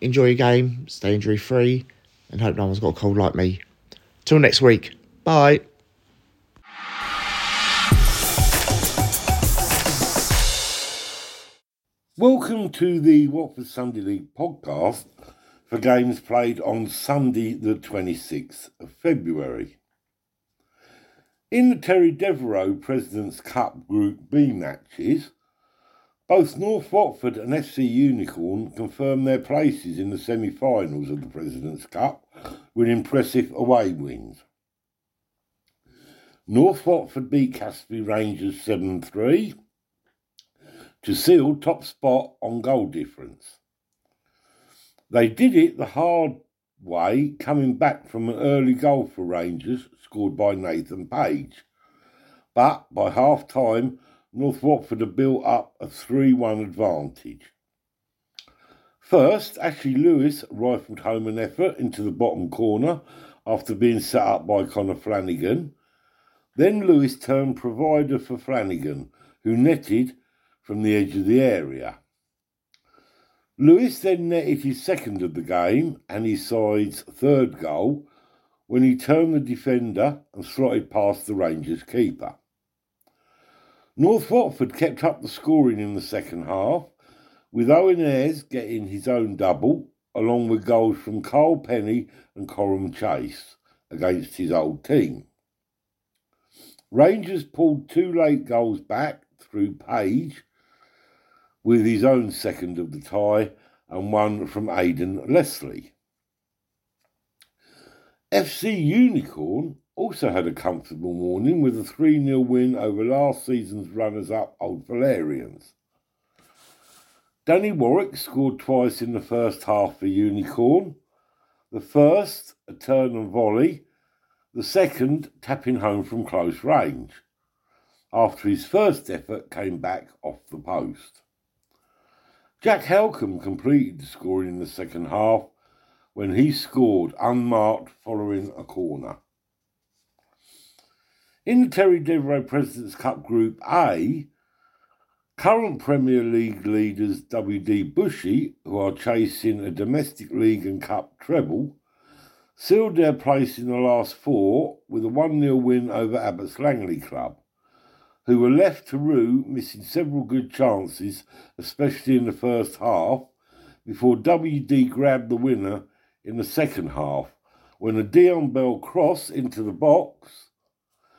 Enjoy your game, stay injury free, and hope no one's got a cold like me. Till next week. Bye. Welcome to the Watford Sunday League podcast for games played on Sunday, the 26th of February. In the Terry Devereux President's Cup Group B matches, both North Watford and FC Unicorn confirmed their places in the semi finals of the President's Cup with impressive away wins. North Watford beat Casby Rangers 7 3 to seal top spot on goal difference. They did it the hard way, coming back from an early goal for Rangers, scored by Nathan Page. But by half time, North Watford had built up a 3 1 advantage. First, Ashley Lewis rifled home an effort into the bottom corner after being set up by Connor Flanagan then Lewis turned provider for Flanagan, who netted from the edge of the area. Lewis then netted his second of the game and his side's third goal when he turned the defender and slotted past the Rangers keeper. North Watford kept up the scoring in the second half, with Owen Ayres getting his own double, along with goals from Carl Penny and Coram Chase against his old team. Rangers pulled two late goals back through Page with his own second of the tie and one from Aidan Leslie. FC Unicorn also had a comfortable morning with a 3 0 win over last season's runners up Old Valerians. Danny Warwick scored twice in the first half for Unicorn. The first, a turn and volley, the second, tapping home from close range, after his first effort came back off the post. Jack Halcombe completed the scoring in the second half when he scored unmarked following a corner. In the Terry Devereux President's Cup Group A, current Premier League leaders WD Bushey, who are chasing a domestic league and cup treble, sealed their place in the last four with a 1 0 win over Abbots Langley Club, who were left to rue, missing several good chances, especially in the first half, before WD grabbed the winner in the second half when a Dion Bell cross into the box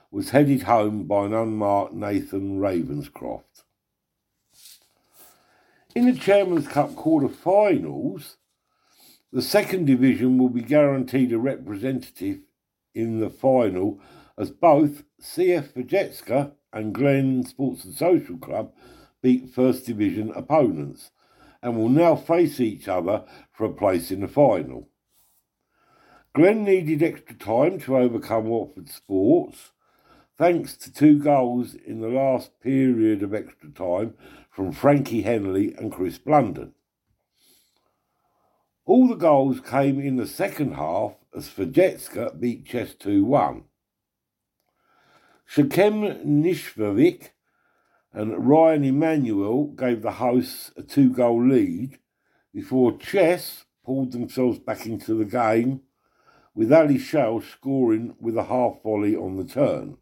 was headed home by an unmarked Nathan Ravenscroft. In the Chairman's Cup quarter-finals, the second division will be guaranteed a representative in the final as both CF Vjetska and Glen Sports and Social Club beat first division opponents and will now face each other for a place in the final. Glen needed extra time to overcome Watford Sports, thanks to two goals in the last period of extra time from Frankie Henley and Chris Blunden. All the goals came in the second half as Vjetska beat Chess 2 1. Shakem Nishvovic and Ryan Emanuel gave the hosts a two goal lead before Chess pulled themselves back into the game with Ali Shell scoring with a half volley on the turn.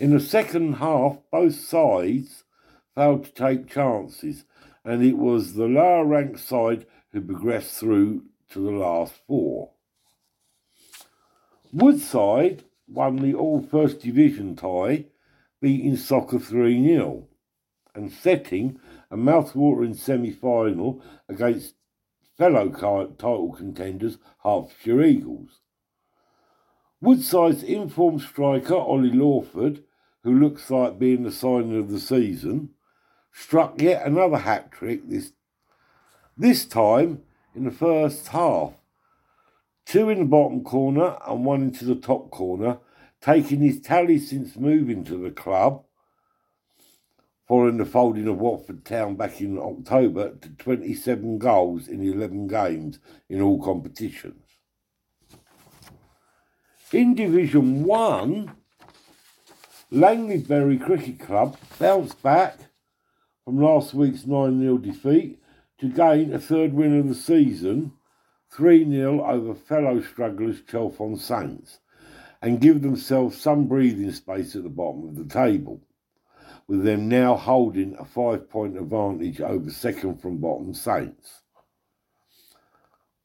In the second half, both sides failed to take chances, and it was the lower ranked side who progressed through to the last four. Woodside won the All First Division tie, beating Soccer 3 0, and setting a mouthwatering semi final against fellow title contenders Hertfordshire Eagles. Woodside's informed striker Ollie Lawford, who looks like being the signing of the season, struck yet another hat trick this this time in the first half. Two in the bottom corner and one into the top corner, taking his tally since moving to the club following the folding of Watford Town back in October to 27 goals in 11 games in all competitions. In Division 1, Langleybury Cricket Club bounced back from last week's 9 0 defeat to gain a third win of the season 3 0 over fellow strugglers Chalfont Saints and give themselves some breathing space at the bottom of the table with them now holding a five point advantage over second from bottom Saints.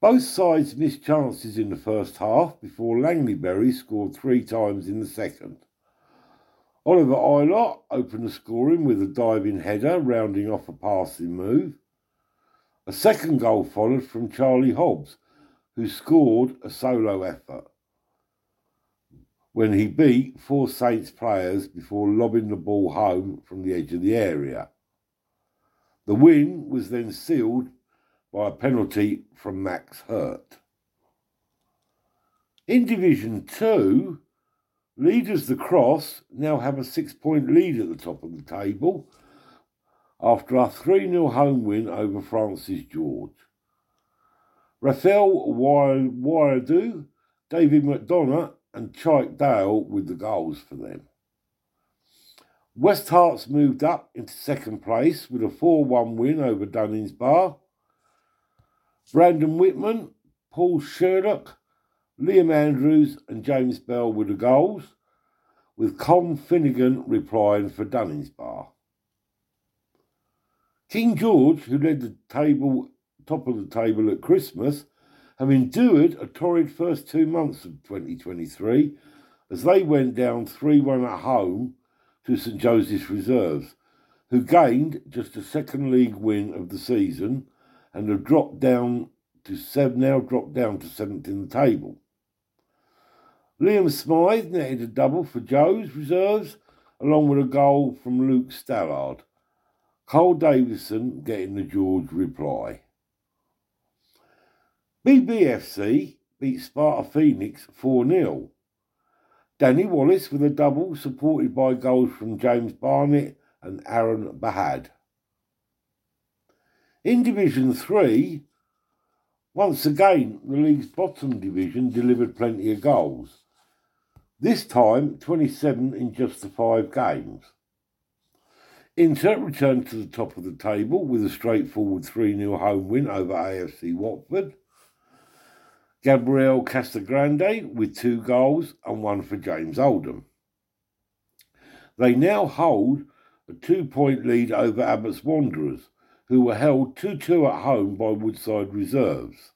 Both sides missed chances in the first half before Langleybury scored three times in the second. Oliver Eilert opened the scoring with a diving header, rounding off a passing move. A second goal followed from Charlie Hobbs, who scored a solo effort when he beat four Saints players before lobbing the ball home from the edge of the area. The win was then sealed by a penalty from Max Hurt. In Division 2, leaders the Cross now have a six point lead at the top of the table after a 3 0 home win over Francis George. Raphael Waiadu, David McDonough, and Chike Dale with the goals for them. West Herts moved up into second place with a 4 1 win over Dunnings Bar. Brandon Whitman, Paul Sherlock, Liam Andrews, and James Bell with the goals, with Con Finnegan replying for Dunnings Bar. King George, who led the table top of the table at Christmas, have endured a torrid first two months of 2023 as they went down 3 1 at home to St Joseph's Reserves, who gained just a second league win of the season and have dropped down to seven, now dropped down to seventh in the table. Liam Smythe netted a double for Joe's reserves, along with a goal from Luke Stallard. Cole Davison getting the George reply. BBFC beat Sparta Phoenix 4 0. Danny Wallace with a double, supported by goals from James Barnett and Aaron Bahad. In Division 3, once again, the league's bottom division delivered plenty of goals. This time, 27 in just the five games. Inter returned to the top of the table with a straightforward 3 0 home win over AFC Watford. Gabriel Casagrande with two goals and one for James Oldham. They now hold a two point lead over Abbots Wanderers, who were held 2 2 at home by Woodside Reserves.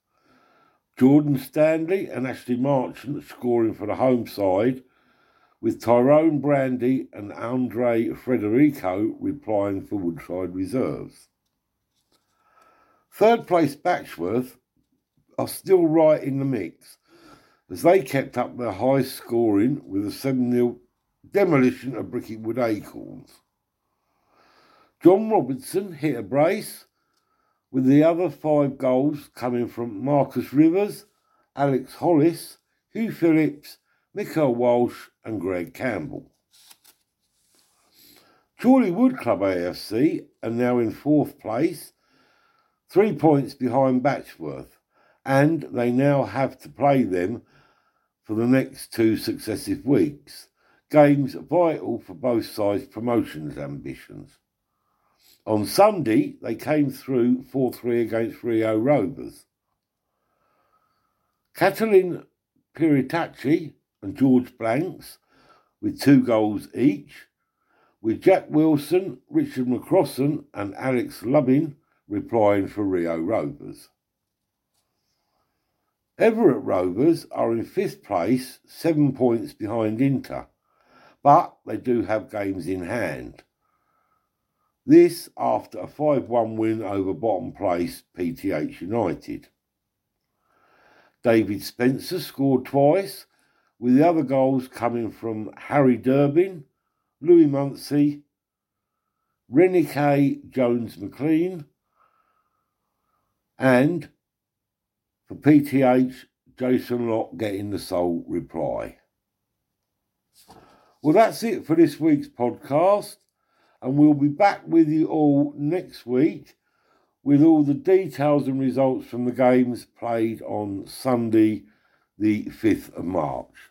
Jordan Stanley and Ashley Marchant scoring for the home side, with Tyrone Brandy and Andre Frederico replying for Woodside Reserves. Third place Batchworth are still right in the mix as they kept up their high scoring with a 7 0 demolition of Bricketwood Acorns. John Robinson hit a brace, with the other five goals coming from Marcus Rivers, Alex Hollis, Hugh Phillips, Michael Walsh, and Greg Campbell. Chorley Wood Club AFC are now in fourth place, three points behind Batchworth and they now have to play them for the next two successive weeks. Games vital for both sides' promotions ambitions. On Sunday, they came through 4 3 against Rio Rovers. Catalin Piritacci and George Blanks, with two goals each, with Jack Wilson, Richard McCrossan, and Alex Lubbin replying for Rio Rovers. Everett Rovers are in fifth place, seven points behind Inter, but they do have games in hand. This after a 5 1 win over bottom place PTH United. David Spencer scored twice, with the other goals coming from Harry Durbin, Louis Muncie, Renike Jones McLean, and for PTH, Jason Locke getting the sole reply. Well, that's it for this week's podcast, and we'll be back with you all next week with all the details and results from the games played on Sunday, the 5th of March.